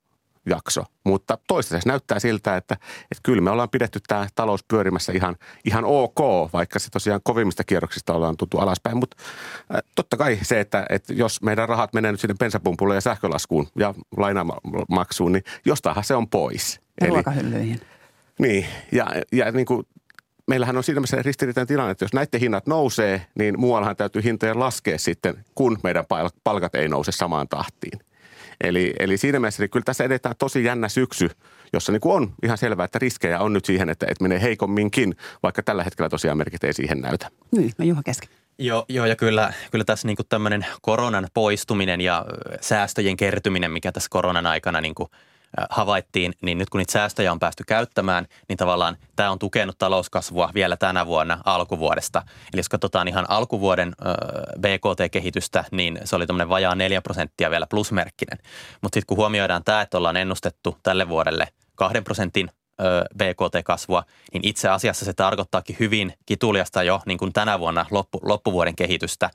jakso. Mutta toistaiseksi näyttää siltä, että, että kyllä me ollaan pidetty tämä talous pyörimässä ihan, ihan ok, vaikka se tosiaan kovimmista kierroksista ollaan tuttu alaspäin. Mutta äh, totta kai se, että, että jos meidän rahat menee nyt sinne bensapumpulle ja sähkölaskuun ja lainamaksuun, niin jostainhan se on pois. Ja Eli, ruokahyllyihin. Niin, ja, ja niin kuin meillähän on siinä mielessä ristiriitainen tilanne, että jos näiden hinnat nousee, niin muuallahan täytyy hintojen laskea sitten, kun meidän palkat ei nouse samaan tahtiin. Eli, eli siinä mielessä niin kyllä tässä edetään tosi jännä syksy, jossa niin kuin on ihan selvää, että riskejä on nyt siihen, että, että menee heikomminkin, vaikka tällä hetkellä tosiaan merkit ei siihen näytä. Niin, no Juha Keski. Joo, joo, ja kyllä, kyllä tässä niin tämmöinen koronan poistuminen ja säästöjen kertyminen, mikä tässä koronan aikana niin kuin havaittiin, niin nyt kun niitä säästöjä on päästy käyttämään, niin tavallaan tämä on tukenut talouskasvua vielä tänä vuonna alkuvuodesta. Eli jos katsotaan ihan alkuvuoden BKT-kehitystä, niin se oli tämmöinen vajaa 4 prosenttia vielä plusmerkkinen. Mutta sitten kun huomioidaan tämä, että ollaan ennustettu tälle vuodelle kahden prosentin BKT-kasvua, niin itse asiassa se tarkoittaakin hyvin kituliasta jo niin kuin tänä vuonna loppu, loppuvuoden kehitystä.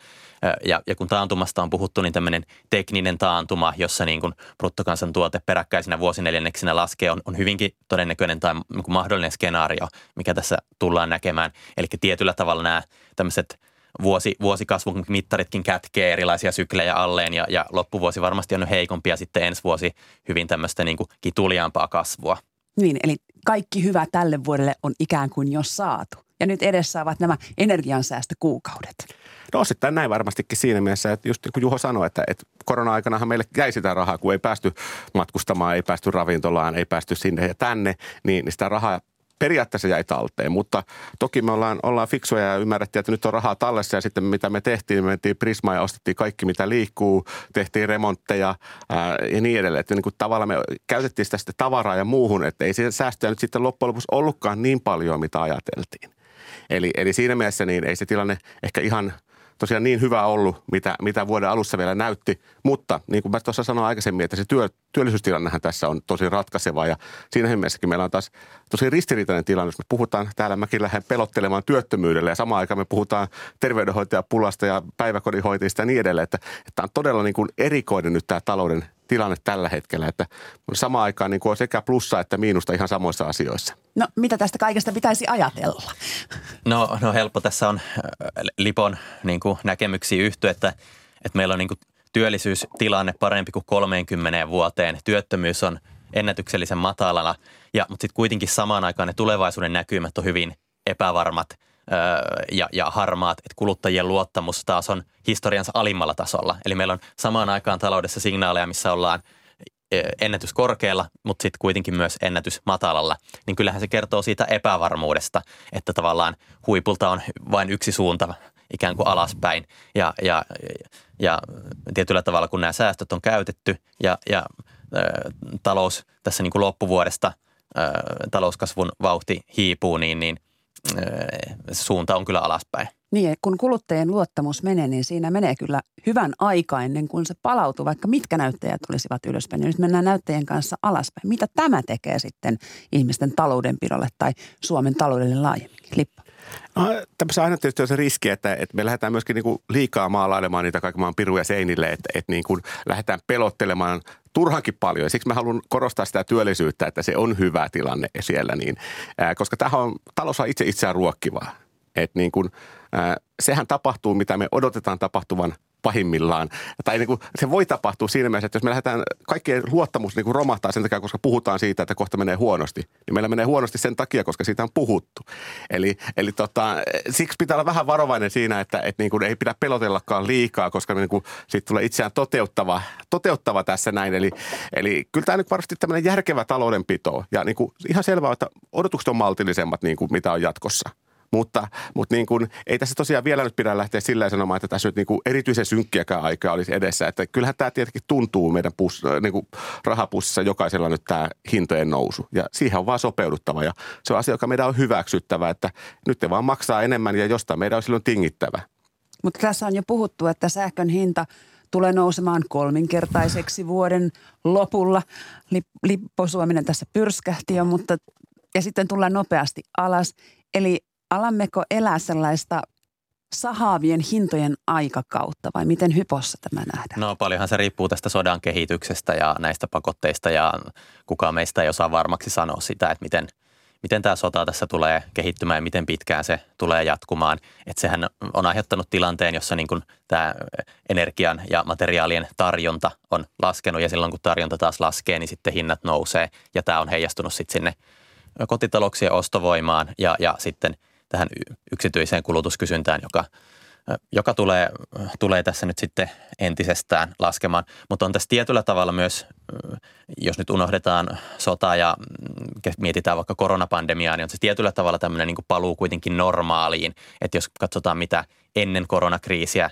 Ja, ja kun taantumasta on puhuttu, niin tämmöinen tekninen taantuma, jossa niin kuin bruttokansantuote peräkkäisinä vuosineljänneksinä laskee, on, on hyvinkin todennäköinen tai niin kuin mahdollinen skenaario, mikä tässä tullaan näkemään. Eli tietyllä tavalla nämä tämmöiset vuosi, vuosikasvun mittaritkin kätkee erilaisia syklejä alleen ja, ja loppuvuosi varmasti on heikompi ja sitten ensi vuosi hyvin tämmöistä niin kuin kituliaampaa kasvua. Niin, eli kaikki hyvä tälle vuodelle on ikään kuin jo saatu. Ja nyt edessä ovat nämä energiansäästökuukaudet. No osittain näin varmastikin siinä mielessä, että just niin kuin Juho sanoi, että, että korona-aikanahan meille jäi sitä rahaa, kun ei päästy matkustamaan, ei päästy ravintolaan, ei päästy sinne ja tänne, niin, niin sitä rahaa periaatteessa jäi talteen, mutta toki me ollaan, ollaan fiksuja ja ymmärrettiin, että nyt on rahaa tallessa ja sitten mitä me tehtiin, me mentiin Prismaan ja ostettiin kaikki mitä liikkuu, tehtiin remontteja ää, ja niin edelleen. Että niin kuin tavallaan me käytettiin sitä sitten tavaraa ja muuhun, että ei siitä säästöjä nyt sitten loppujen lopuksi ollutkaan niin paljon, mitä ajateltiin. Eli, eli siinä mielessä niin ei se tilanne ehkä ihan – tosiaan niin hyvä ollut, mitä, mitä vuoden alussa vielä näytti. Mutta niin kuin mä tuossa sanoin aikaisemmin, että se työ, työllisyystilannehan tässä on tosi ratkaiseva ja siinä mielessäkin meillä on taas tosi ristiriitainen tilanne, jos me puhutaan täällä, mäkin lähden pelottelemaan työttömyydelle ja samaan aikaan me puhutaan terveydenhoitajapulasta ja päiväkodinhoitajista ja niin edelleen, että, että on todella niin kuin erikoinen nyt tämä talouden tilanne tällä hetkellä, että samaan aikaan niin kuin on sekä plussa että miinusta ihan samoissa asioissa. No mitä tästä kaikesta pitäisi ajatella? No, no helppo tässä on äh, Lipon niin kuin näkemyksiä yhtyä, että, että meillä on niin kuin työllisyystilanne parempi kuin 30 vuoteen. Työttömyys on ennätyksellisen matalalla, ja, mutta sitten kuitenkin samaan aikaan ne tulevaisuuden näkymät on hyvin epävarmat ja, ja harmaat, että kuluttajien luottamus taas on historiansa alimmalla tasolla. Eli meillä on samaan aikaan taloudessa signaaleja, missä ollaan ennätys korkealla, mutta sitten kuitenkin myös ennätys matalalla, niin kyllähän se kertoo siitä epävarmuudesta, että tavallaan huipulta on vain yksi suunta ikään kuin alaspäin. Ja, ja, ja tietyllä tavalla, kun nämä säästöt on käytetty ja, ja talous tässä niin kuin loppuvuodesta, talouskasvun vauhti hiipuu, niin, niin suunta on kyllä alaspäin. Niin, kun kuluttajien luottamus menee, niin siinä menee kyllä hyvän aika ennen kuin se palautuu, vaikka mitkä näyttäjät olisivat ylöspäin. Nyt mennään näyttäjien kanssa alaspäin. Mitä tämä tekee sitten ihmisten taloudenpidolle tai Suomen taloudelle laajemminkin? Lippa. Tämmöisessä aina tietysti on se riski, että, että me lähdetään myöskin niin kuin liikaa maalailemaan niitä kaikki maan piruja seinille, että, että niin kuin lähdetään pelottelemaan turhankin paljon. Ja siksi mä haluan korostaa sitä työllisyyttä, että se on hyvä tilanne siellä. Niin, koska tähän on, talous on itse itseään ruokkivaa. että niin kuin, sehän tapahtuu, mitä me odotetaan tapahtuvan – pahimmillaan. Tai niin kuin, se voi tapahtua siinä mielessä, että jos me lähdetään, kaikkien luottamus niin kuin romahtaa sen takia, koska puhutaan siitä, että kohta menee huonosti, niin meillä menee huonosti sen takia, koska siitä on puhuttu. Eli, eli tota, siksi pitää olla vähän varovainen siinä, että, että niin kuin ei pidä pelotellakaan liikaa, koska niin kuin, siitä tulee itseään toteuttava, toteuttava tässä näin. Eli, eli kyllä tämä nyt varmasti tämmöinen järkevä taloudenpito ja niin kuin, ihan selvää, että odotukset on maltillisemmat niin kuin mitä on jatkossa. Mutta, mutta niin kuin, ei tässä tosiaan vielä nyt pidä lähteä sillä sanomaan, että tässä nyt niin kuin erityisen synkkiäkään aikaa olisi edessä. Että kyllähän tämä tietenkin tuntuu meidän pus, niin kuin rahapussissa jokaisella nyt tämä hintojen nousu. Ja siihen on vaan sopeuduttava ja se on asia, joka meidän on hyväksyttävä, että nyt te vaan maksaa enemmän ja jostain meidän on silloin tingittävä. Mutta tässä on jo puhuttu, että sähkön hinta tulee nousemaan kolminkertaiseksi vuoden lopulla. Lippo Suominen tässä pyrskähti jo, mutta ja sitten tullaan nopeasti alas. Eli alammeko elää sellaista sahaavien hintojen aikakautta vai miten hypossa tämä nähdään? No paljonhan se riippuu tästä sodan kehityksestä ja näistä pakotteista ja kukaan meistä ei osaa varmaksi sanoa sitä, että miten, miten tämä sota tässä tulee kehittymään ja miten pitkään se tulee jatkumaan. Että sehän on aiheuttanut tilanteen, jossa niin kuin tämä energian ja materiaalien tarjonta on laskenut ja silloin kun tarjonta taas laskee, niin sitten hinnat nousee ja tämä on heijastunut sitten sinne kotitalouksien ostovoimaan ja, ja sitten – tähän yksityiseen kulutuskysyntään, joka, joka tulee, tulee tässä nyt sitten entisestään laskemaan. Mutta on tässä tietyllä tavalla myös, jos nyt unohdetaan sota ja mm, mietitään vaikka koronapandemiaa, niin on se tietyllä tavalla tämmöinen niin paluu kuitenkin normaaliin. Että jos katsotaan mitä ennen koronakriisiä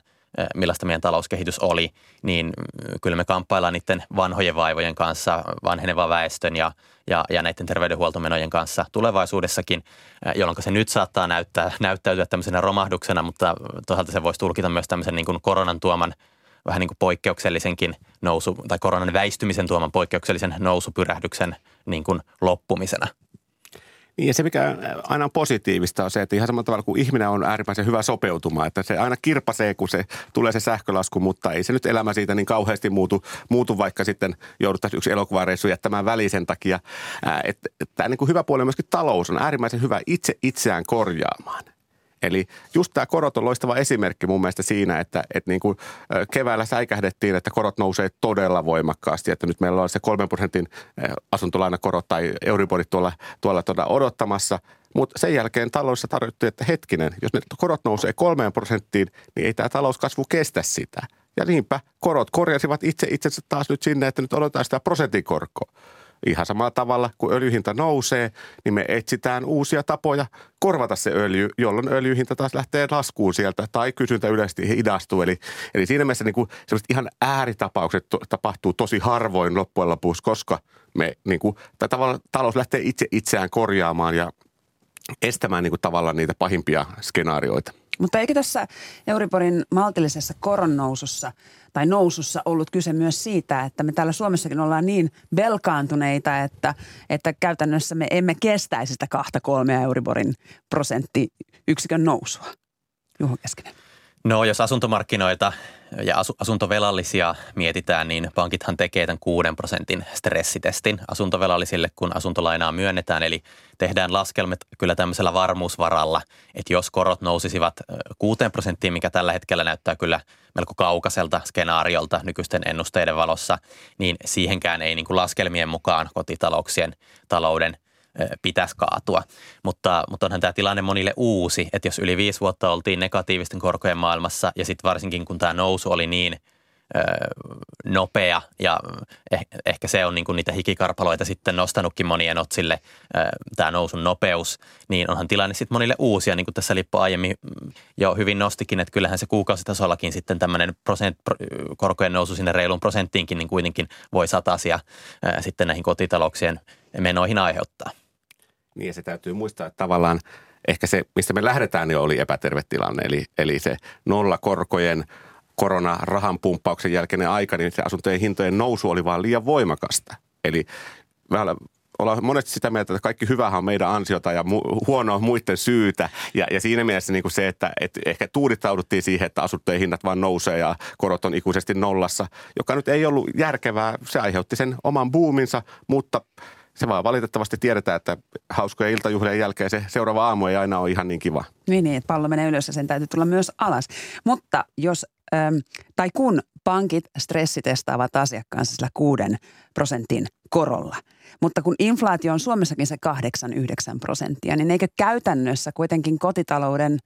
millaista meidän talouskehitys oli, niin kyllä me kamppaillaan niiden vanhojen vaivojen kanssa, vanhenevan väestön ja, ja, ja näiden terveydenhuoltomenojen kanssa tulevaisuudessakin, jolloin se nyt saattaa näyttää, näyttäytyä tämmöisenä romahduksena, mutta toisaalta se voisi tulkita myös tämmöisen niin kuin koronan tuoman vähän niin kuin poikkeuksellisenkin nousu, tai koronan väistymisen tuoman poikkeuksellisen nousupyrähdyksen niin kuin loppumisena. Niin ja se, mikä aina on positiivista, on se, että ihan samalla tavalla kuin ihminen on äärimmäisen hyvä sopeutumaan, että se aina kirpasee, kun se tulee se sähkölasku, mutta ei se nyt elämä siitä niin kauheasti muutu, muutu vaikka sitten jouduttaisiin yksi elokuvareissu jättämään välisen takia. Että, että tämä niin hyvä puoli on myöskin talous on äärimmäisen hyvä itse itseään korjaamaan. Eli just tämä korot on loistava esimerkki mun mielestä siinä, että, että niin kuin keväällä säikähdettiin, että korot nousee todella voimakkaasti. Että nyt meillä on se kolmen prosentin asuntolainakorot tai Euriborit tuolla, tuolla tuolla odottamassa. Mutta sen jälkeen taloudessa tarjottiin, että hetkinen, jos ne korot nousee kolmeen prosenttiin, niin ei tämä talouskasvu kestä sitä. Ja niinpä korot korjasivat itse itsensä taas nyt sinne, että nyt odotetaan sitä prosentin korkoa. Ihan samalla tavalla, kun öljyhinta nousee, niin me etsitään uusia tapoja korvata se öljy, jolloin öljyhinta taas lähtee laskuun sieltä tai kysyntä yleisesti hidastuu. Eli, eli siinä mielessä niin kuin ihan ääritapaukset to, tapahtuu tosi harvoin loppujen lopuksi, koska me niin kuin, tavalla talous lähtee itse itseään korjaamaan ja estämään niin kuin, tavallaan niitä pahimpia skenaarioita. Mutta eikö tässä Euriborin maltillisessa koronnousussa tai nousussa ollut kyse myös siitä, että me täällä Suomessakin ollaan niin velkaantuneita, että, että käytännössä me emme kestäisi sitä kahta kolmea Euriborin prosenttiyksikön nousua? Juho Keskinen. No jos asuntomarkkinoita ja asuntovelallisia mietitään, niin pankithan tekee tämän 6 prosentin stressitestin asuntovelallisille, kun asuntolainaa myönnetään. Eli tehdään laskelmat kyllä tämmöisellä varmuusvaralla, että jos korot nousisivat 6 prosenttiin, mikä tällä hetkellä näyttää kyllä melko kaukaiselta skenaariolta nykyisten ennusteiden valossa, niin siihenkään ei niin kuin laskelmien mukaan kotitalouksien talouden – pitäisi kaatua. Mutta, mutta onhan tämä tilanne monille uusi, että jos yli viisi vuotta oltiin negatiivisten korkojen maailmassa ja sitten varsinkin kun tämä nousu oli niin nopea ja eh, ehkä se on niin kuin niitä hikikarpaloita sitten nostanutkin monien otsille tämä nousun nopeus, niin onhan tilanne sitten monille uusia, niin kuin tässä Lippo aiemmin jo hyvin nostikin, että kyllähän se kuukausitasollakin sitten tämmöinen prosent, korkojen nousu sinne reilun prosenttiinkin niin kuitenkin voi satasia sitten näihin kotitalouksien menoihin aiheuttaa. Niin ja se täytyy muistaa, että tavallaan ehkä se, mistä me lähdetään, niin oli epäterve tilanne. Eli, eli se nollakorkojen koronarahan pumppauksen jälkeinen aika, niin se asuntojen hintojen nousu oli vaan liian voimakasta. Eli ollaan monesti sitä mieltä, että kaikki hyvähän on meidän ansiota ja mu- huono on muiden syytä. Ja, ja siinä mielessä niin kuin se, että, että ehkä tuudittauduttiin siihen, että asuntojen hinnat vaan nousee ja korot on ikuisesti nollassa, joka nyt ei ollut järkevää. Se aiheutti sen oman buuminsa, mutta – se vaan valitettavasti tiedetään, että hauskojen iltajuhlien jälkeen se seuraava aamu ei aina ole ihan niin kiva. Niin, niin että pallo menee ylös ja sen täytyy tulla myös alas. Mutta jos, ähm, tai kun pankit stressitestaavat asiakkaansa sillä kuuden prosentin korolla, mutta kun inflaatio on Suomessakin se 8-9 prosenttia, niin eikö käytännössä kuitenkin kotitalouden,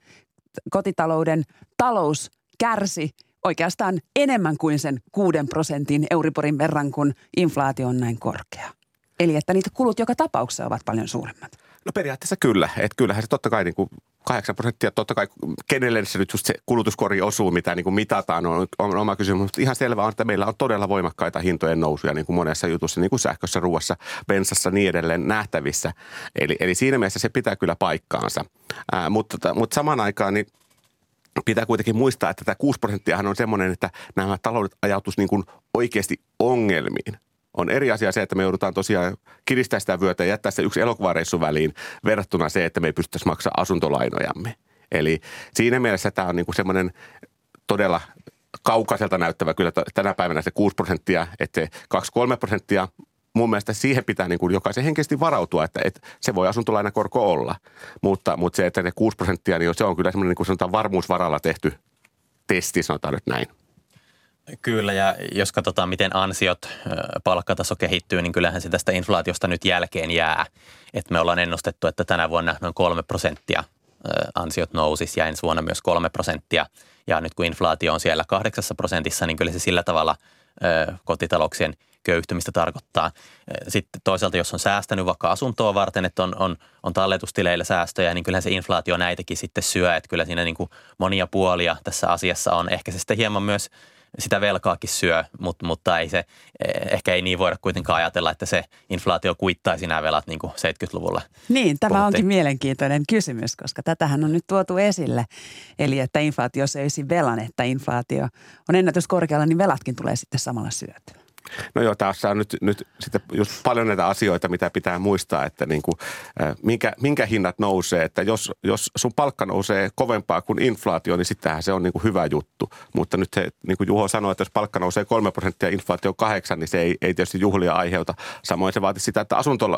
kotitalouden talous kärsi oikeastaan enemmän kuin sen kuuden prosentin Euriborin verran, kun inflaatio on näin korkea? Eli että niitä kulut joka tapauksessa ovat paljon suuremmat. No periaatteessa kyllä. Että kyllähän se totta kai niin kuin 8 prosenttia, totta kai kenelle se nyt just se kulutuskori osuu, mitä niin kuin mitataan, on, on oma kysymys. Mutta ihan selvä on, että meillä on todella voimakkaita hintojen nousuja niin kuin monessa jutussa, niin kuin sähkössä, ruoassa, bensassa niin edelleen nähtävissä. Eli, eli siinä mielessä se pitää kyllä paikkaansa. Ää, mutta, tota, mutta samaan aikaan niin pitää kuitenkin muistaa, että tämä 6 prosenttiahan on semmoinen, että nämä taloudet ajautuisi niin kuin oikeasti ongelmiin on eri asia se, että me joudutaan tosiaan kiristää sitä vyötä ja jättää se yksi elokuvareissu väliin verrattuna se, että me ei pystyttäisi maksaa asuntolainojamme. Eli siinä mielessä tämä on niinku semmoinen todella kaukaiselta näyttävä kyllä tänä päivänä se 6 prosenttia, että se 2-3 prosenttia mun mielestä siihen pitää niin kuin jokaisen henkisesti varautua, että, että se voi asuntolainakorko olla. Mutta, mutta se, että ne 6 prosenttia, niin se on kyllä semmoinen niin kuin varmuusvaralla tehty testi, sanotaan nyt näin. Kyllä, ja jos katsotaan, miten ansiot, palkkataso kehittyy, niin kyllähän se tästä inflaatiosta nyt jälkeen jää. Et me ollaan ennustettu, että tänä vuonna noin kolme prosenttia ansiot nousisi ja ensi vuonna myös kolme prosenttia. Ja nyt kun inflaatio on siellä kahdeksassa prosentissa, niin kyllä se sillä tavalla kotitalouksien köyhtymistä tarkoittaa. Sitten toisaalta, jos on säästänyt vaikka asuntoa varten, että on, on, on talletustileillä säästöjä, niin kyllähän se inflaatio näitäkin sitten syö. Että kyllä siinä niin kuin monia puolia tässä asiassa on. Ehkä se sitten hieman myös – sitä velkaakin syö, mutta, mutta ei se, eh, ehkä ei niin voida kuitenkaan ajatella, että se inflaatio kuittaisi nämä velat niin kuin 70-luvulla. Niin, tämä puhuttiin. onkin mielenkiintoinen kysymys, koska tätähän on nyt tuotu esille. Eli että inflaatio söisi velan, että inflaatio on ennätyskorkealla, niin velatkin tulee sitten samalla syötyä. No joo, tässä on nyt, nyt sitten just paljon näitä asioita, mitä pitää muistaa, että niin kuin, minkä, minkä hinnat nousee. Että jos, jos sun palkka nousee kovempaa kuin inflaatio, niin sittenhän se on niin kuin hyvä juttu. Mutta nyt se, niin kuin Juho sanoi, että jos palkka nousee kolme prosenttia ja inflaatio kahdeksan, niin se ei, ei tietysti juhlia aiheuta. Samoin se vaatisi sitä, että asunto,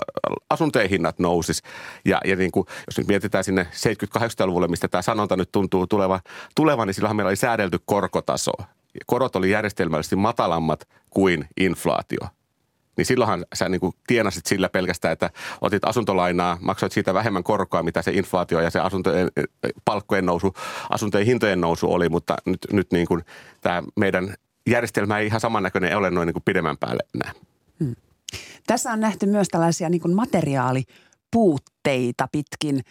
asuntojen hinnat nousis. Ja, ja niin kuin, jos nyt mietitään sinne 70-80-luvulle, mistä tämä sanonta nyt tuntuu tuleva, tuleva niin silloinhan meillä oli säädelty korkotaso korot oli järjestelmällisesti matalammat kuin inflaatio. Niin silloinhan sä niin kuin tienasit sillä pelkästään, että otit asuntolainaa, maksoit siitä vähemmän korkoa, mitä se inflaatio ja se asuntojen, palkkojen nousu, asuntojen hintojen nousu oli, mutta nyt, nyt niin kuin tämä meidän järjestelmä ei ihan samannäköinen ole noin niin kuin pidemmän päälle näin. Hmm. Tässä on nähty myös tällaisia niin kuin materiaali puutteita pitkin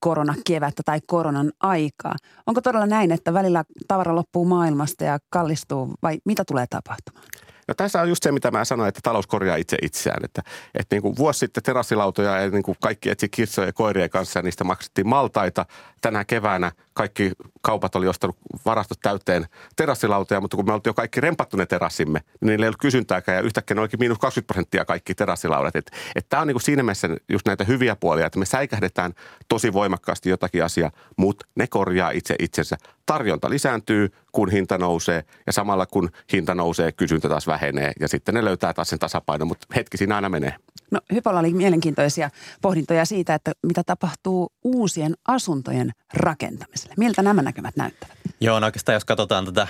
koronakevättä tai koronan aikaa. Onko todella näin, että välillä tavara loppuu maailmasta ja kallistuu vai mitä tulee tapahtumaan? No tässä on just se, mitä mä sanoin, että talous korjaa itse itseään. Että, että niin kuin vuosi sitten terassilautoja ja niin kuin kaikki etsi kissoja ja koirien kanssa ja niistä maksettiin maltaita. Tänä keväänä kaikki kaupat oli ostanut varastot täyteen terassilautoja, mutta kun me oltiin jo kaikki rempattu ne terassimme, niin niillä ei ollut kysyntääkään ja yhtäkkiä ne olikin miinus 20 prosenttia kaikki terassilaudat. Että et tämä on niin kuin siinä mielessä just näitä hyviä puolia, että me säikähdetään tosi voimakkaasti jotakin asiaa, mutta ne korjaa itse itsensä. Tarjonta lisääntyy, kun hinta nousee ja samalla kun hinta nousee, kysyntä taas vähenee ja sitten ne löytää taas sen tasapainon, mutta hetki siinä aina menee. No Hypolla oli mielenkiintoisia pohdintoja siitä, että mitä tapahtuu uusien asuntojen rakentamiselle. Miltä nämä näkymät näyttävät? Joo, no oikeastaan jos katsotaan tätä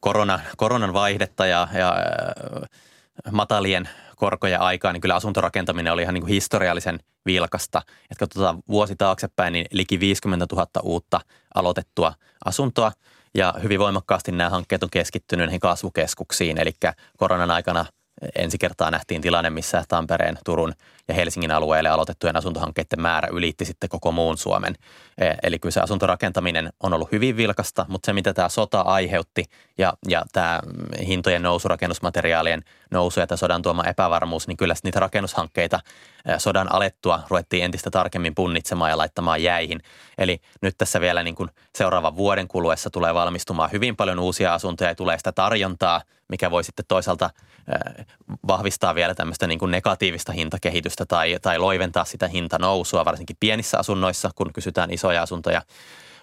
korona, koronan vaihdetta ja, ja äh, matalien korkoja aikaa, niin kyllä asuntorakentaminen oli ihan niin kuin historiallisen vilkasta. Että katsotaan vuosi taaksepäin, niin liki 50 000 uutta aloitettua asuntoa. Ja hyvin voimakkaasti nämä hankkeet on keskittynyt näihin kasvukeskuksiin, eli koronan aikana – ensi kertaa nähtiin tilanne, missä Tampereen, Turun ja Helsingin alueelle aloitettujen asuntohankkeiden määrä ylitti sitten koko muun Suomen. E, eli kyllä se asuntorakentaminen on ollut hyvin vilkasta, mutta se mitä tämä sota aiheutti ja, ja tämä hintojen nousu, rakennusmateriaalien nousu ja tämä sodan tuoma epävarmuus, niin kyllä niitä rakennushankkeita e, sodan alettua ruvettiin entistä tarkemmin punnitsemaan ja laittamaan jäihin. Eli nyt tässä vielä niin kuin seuraavan vuoden kuluessa tulee valmistumaan hyvin paljon uusia asuntoja ja tulee sitä tarjontaa, mikä voi sitten toisaalta e, vahvistaa vielä tämmöistä niin kuin negatiivista hintakehitystä tai, tai loiventaa sitä hintanousua, varsinkin pienissä asunnoissa, kun kysytään isoja asuntoja.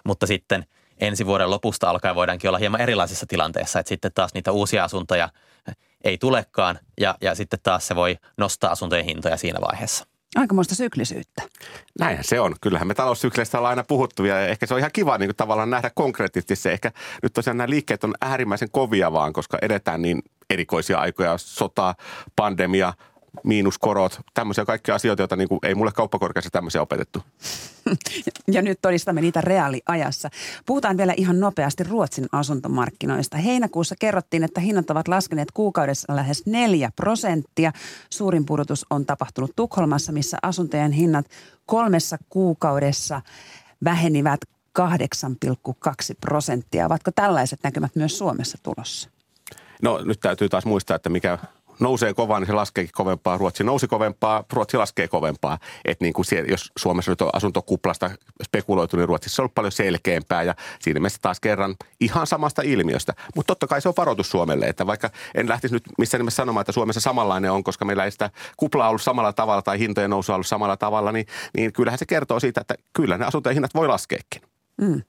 Mutta sitten ensi vuoden lopusta alkaen voidaankin olla hieman erilaisessa tilanteessa, että sitten taas niitä uusia asuntoja ei tulekaan ja, ja sitten taas se voi nostaa asuntojen hintoja siinä vaiheessa. Aikamoista syklisyyttä. Näinhän se on. Kyllähän me taloussykleistä ollaan aina puhuttu ja ehkä se on ihan kiva niin kuin tavallaan nähdä konkreettisesti se. Ehkä nyt tosiaan nämä liikkeet on äärimmäisen kovia vaan, koska edetään niin erikoisia aikoja, sota, pandemia, miinuskorot, tämmöisiä kaikkia asioita, joita niin kuin ei mulle kauppakorkeassa tämmöisiä opetettu. Ja nyt todistamme niitä reaaliajassa. Puhutaan vielä ihan nopeasti Ruotsin asuntomarkkinoista. Heinäkuussa kerrottiin, että hinnat ovat laskeneet kuukaudessa lähes 4 prosenttia. Suurin pudotus on tapahtunut Tukholmassa, missä asuntojen hinnat kolmessa kuukaudessa vähenivät 8,2 prosenttia. Ovatko tällaiset näkymät myös Suomessa tulossa? No nyt täytyy taas muistaa, että mikä nousee kovaa, niin se laskeekin kovempaa. Ruotsi nousi kovempaa, Ruotsi laskee kovempaa. Että niin kuin siellä, jos Suomessa nyt on asuntokuplasta spekuloitu, niin Ruotsissa on ollut paljon selkeämpää ja siinä mielessä taas kerran ihan samasta ilmiöstä. Mutta totta kai se on varoitus Suomelle, että vaikka en lähtisi nyt missään nimessä sanomaan, että Suomessa samanlainen on, koska meillä ei sitä kuplaa ollut samalla tavalla tai hintojen nousu ollut samalla tavalla, niin, niin kyllähän se kertoo siitä, että kyllä ne asuntojen hinnat voi laskeekin. Mm.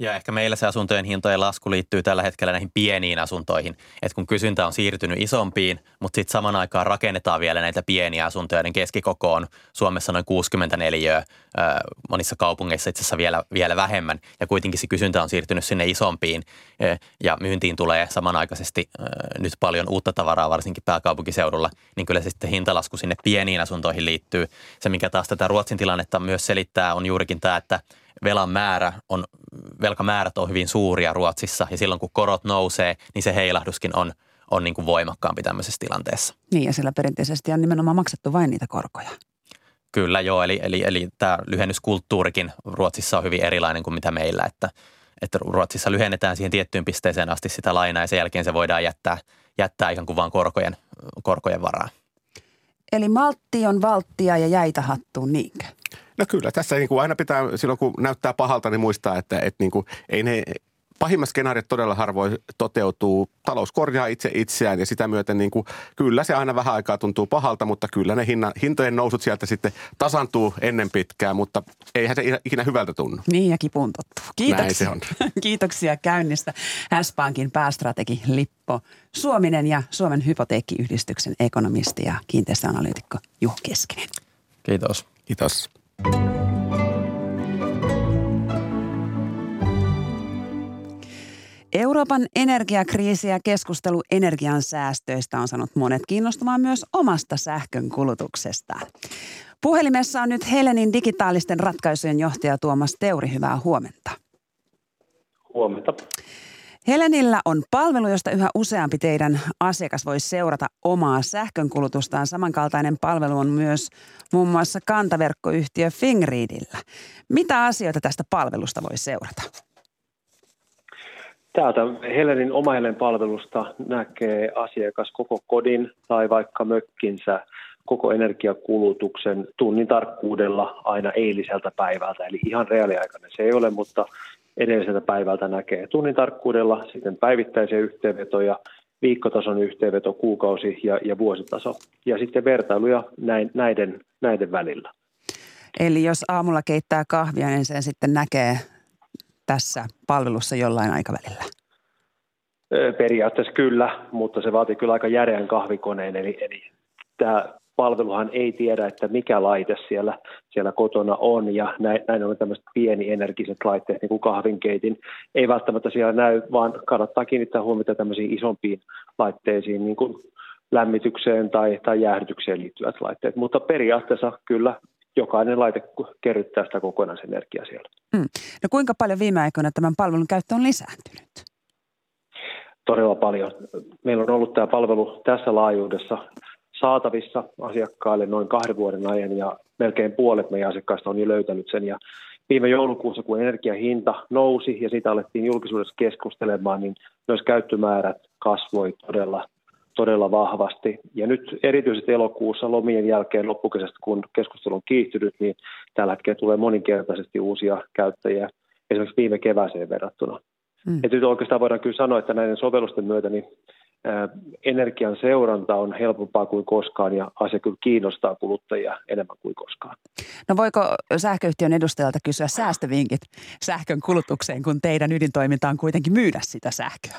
Ja ehkä meillä se asuntojen hintojen lasku liittyy tällä hetkellä näihin pieniin asuntoihin. Että kun kysyntä on siirtynyt isompiin, mutta sitten saman aikaan rakennetaan vielä näitä pieniä asuntoja, niin keskikoko on Suomessa noin 64 monissa kaupungeissa itse asiassa vielä, vielä vähemmän. Ja kuitenkin se kysyntä on siirtynyt sinne isompiin ja myyntiin tulee samanaikaisesti nyt paljon uutta tavaraa, varsinkin pääkaupunkiseudulla, niin kyllä se sitten hintalasku sinne pieniin asuntoihin liittyy. Se, mikä taas tätä Ruotsin tilannetta myös selittää, on juurikin tämä, että – velan määrä on, velkamäärät on hyvin suuria Ruotsissa ja silloin kun korot nousee, niin se heilahduskin on, on niin kuin voimakkaampi tämmöisessä tilanteessa. Niin ja sillä perinteisesti on nimenomaan maksettu vain niitä korkoja. Kyllä joo, eli, eli, eli tämä lyhennyskulttuurikin Ruotsissa on hyvin erilainen kuin mitä meillä, että, että Ruotsissa lyhennetään siihen tiettyyn pisteeseen asti sitä lainaa ja sen jälkeen se voidaan jättää, jättää ikään kuin vain korkojen, korkojen varaan. Eli maltti on valttia ja jäitä hattuun, niinkö? No kyllä, tässä niin kuin aina pitää silloin kun näyttää pahalta, niin muistaa, että, että niin kuin, ei ne pahimmat skenaariot todella harvoin toteutuu. Talous korjaa itse itseään ja sitä myöten niin kuin, kyllä se aina vähän aikaa tuntuu pahalta, mutta kyllä ne hinna, hintojen nousut sieltä sitten tasantuu ennen pitkää, mutta eihän se ikinä hyvältä tunnu. Niin ja kipuun tottuu. Kiitoksia. Näin se on. Kiitoksia käynnistä S-Pankin päästrategi Lippo Suominen ja Suomen hypoteekkiyhdistyksen ekonomisti ja kiinteistöanalyytikko Juho Keskinen. Kiitos. Kiitos. Euroopan energiakriisi ja keskustelu energian säästöistä on saanut monet kiinnostumaan myös omasta sähkön kulutuksestaan. Puhelimessa on nyt Helenin digitaalisten ratkaisujen johtaja Tuomas Teuri. Hyvää huomenta. Huomenta. Helenillä on palvelu, josta yhä useampi teidän asiakas voi seurata omaa sähkönkulutustaan. Samankaltainen palvelu on myös muun muassa kantaverkkoyhtiö Fingridillä. Mitä asioita tästä palvelusta voi seurata? Täältä Helenin Helen palvelusta näkee asiakas koko kodin tai vaikka mökkinsä koko energiakulutuksen tunnin tarkkuudella aina eiliseltä päivältä. Eli ihan reaaliaikainen se ei ole, mutta edelliseltä päivältä näkee tunnin tarkkuudella, sitten päivittäisiä yhteenvetoja, viikkotason yhteenveto, kuukausi- ja, ja vuositaso. Ja sitten vertailuja näin, näiden, näiden välillä. Eli jos aamulla keittää kahvia, niin sen sitten näkee tässä palvelussa jollain aikavälillä? Periaatteessa kyllä, mutta se vaatii kyllä aika järeän kahvikoneen, eli, eli tämä palveluhan ei tiedä, että mikä laite siellä, siellä kotona on, ja näin, näin on tämmöiset pieni-energiset laitteet, niin kuin kahvinkeitin. Ei välttämättä siellä näy, vaan kannattaa kiinnittää huomiota tämmöisiin isompiin laitteisiin, niin kuin lämmitykseen tai, tai jäähdytykseen liittyvät laitteet. Mutta periaatteessa kyllä jokainen laite kerryttää sitä kokonaisenergiaa siellä. Mm. No kuinka paljon viime aikoina tämän palvelun käyttö on lisääntynyt? Todella paljon. Meillä on ollut tämä palvelu tässä laajuudessa saatavissa asiakkaille noin kahden vuoden ajan ja melkein puolet meidän asiakkaista on jo löytänyt sen. Ja viime joulukuussa, kun energiahinta nousi ja siitä alettiin julkisuudessa keskustelemaan, niin myös käyttömäärät kasvoi todella todella vahvasti. Ja nyt erityisesti elokuussa lomien jälkeen loppukesästä, kun keskustelu on kiihtynyt, niin tällä hetkellä tulee moninkertaisesti uusia käyttäjiä esimerkiksi viime kevääseen verrattuna. Mm. Et nyt oikeastaan voidaan kyllä sanoa, että näiden sovellusten myötä niin energian seuranta on helpompaa kuin koskaan ja asia kyllä kiinnostaa kuluttajia enemmän kuin koskaan. No voiko sähköyhtiön edustajalta kysyä säästövinkit sähkön kulutukseen, kun teidän ydintoiminta on kuitenkin myydä sitä sähköä?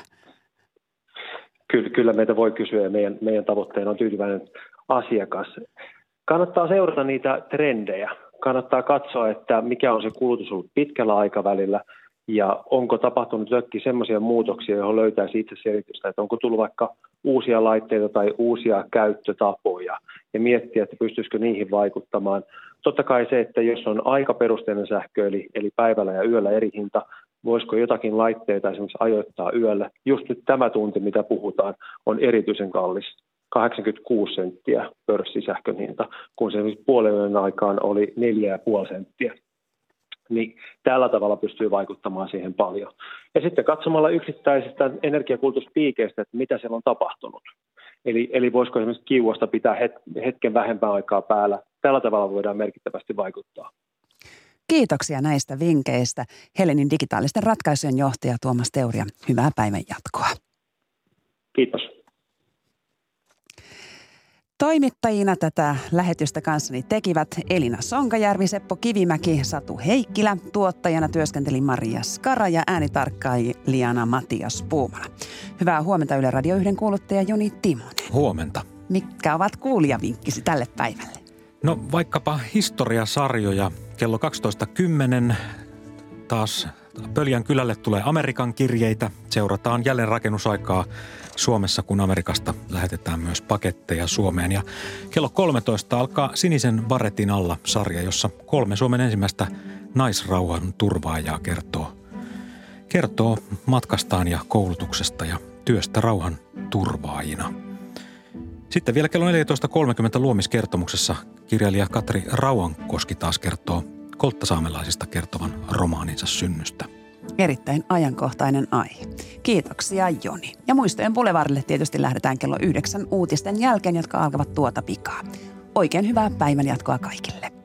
kyllä, kyllä meitä voi kysyä ja meidän, meidän tavoitteena on tyytyväinen asiakas. Kannattaa seurata niitä trendejä. Kannattaa katsoa, että mikä on se kulutus ollut pitkällä aikavälillä ja onko tapahtunut jotakin sellaisia muutoksia, johon löytäisi itse selitystä, että onko tullut vaikka uusia laitteita tai uusia käyttötapoja ja miettiä, että pystyisikö niihin vaikuttamaan. Totta kai se, että jos on aikaperusteinen sähkö, eli, eli päivällä ja yöllä eri hinta, voisiko jotakin laitteita esimerkiksi ajoittaa yöllä. Just nyt tämä tunti, mitä puhutaan, on erityisen kallis. 86 senttiä pörssisähkön hinta, kun se puolen aikaan oli 4,5 senttiä. Niin tällä tavalla pystyy vaikuttamaan siihen paljon. Ja sitten katsomalla yksittäisistä energiakulutuspiikeistä, että mitä siellä on tapahtunut. Eli, eli voisiko esimerkiksi kiuosta pitää hetken vähempää aikaa päällä. Tällä tavalla voidaan merkittävästi vaikuttaa. Kiitoksia näistä vinkkeistä. Helenin digitaalisten ratkaisujen johtaja Tuomas Teuria. Hyvää päivän jatkoa. Kiitos. Toimittajina tätä lähetystä kanssani tekivät Elina Sonkajärvi, Seppo Kivimäki, Satu Heikkilä. Tuottajana työskenteli Maria Skara ja äänitarkkailijana Matias Puumala. Hyvää huomenta Yle Radio 1 kuuluttaja Joni Timonen. Huomenta. Mitkä ovat kuulijavinkkisi tälle päivälle? No vaikkapa historiasarjoja. Kello 12.10 taas Pöljän kylälle tulee Amerikan kirjeitä. Seurataan jälleen rakennusaikaa Suomessa, kun Amerikasta lähetetään myös paketteja Suomeen. Ja kello 13 alkaa Sinisen Varetin alla sarja, jossa kolme Suomen ensimmäistä naisrauhan turvaajaa kertoo, kertoo matkastaan ja koulutuksesta ja työstä rauhan turvaajina. Sitten vielä kello 14.30 luomiskertomuksessa kirjailija Katri Rauankoski taas kertoo kolttasaamelaisista kertovan romaaninsa synnystä. Erittäin ajankohtainen aihe. Kiitoksia Joni. Ja muistojen Boulevardille tietysti lähdetään kello yhdeksän uutisten jälkeen, jotka alkavat tuota pikaa. Oikein hyvää päivän jatkoa kaikille.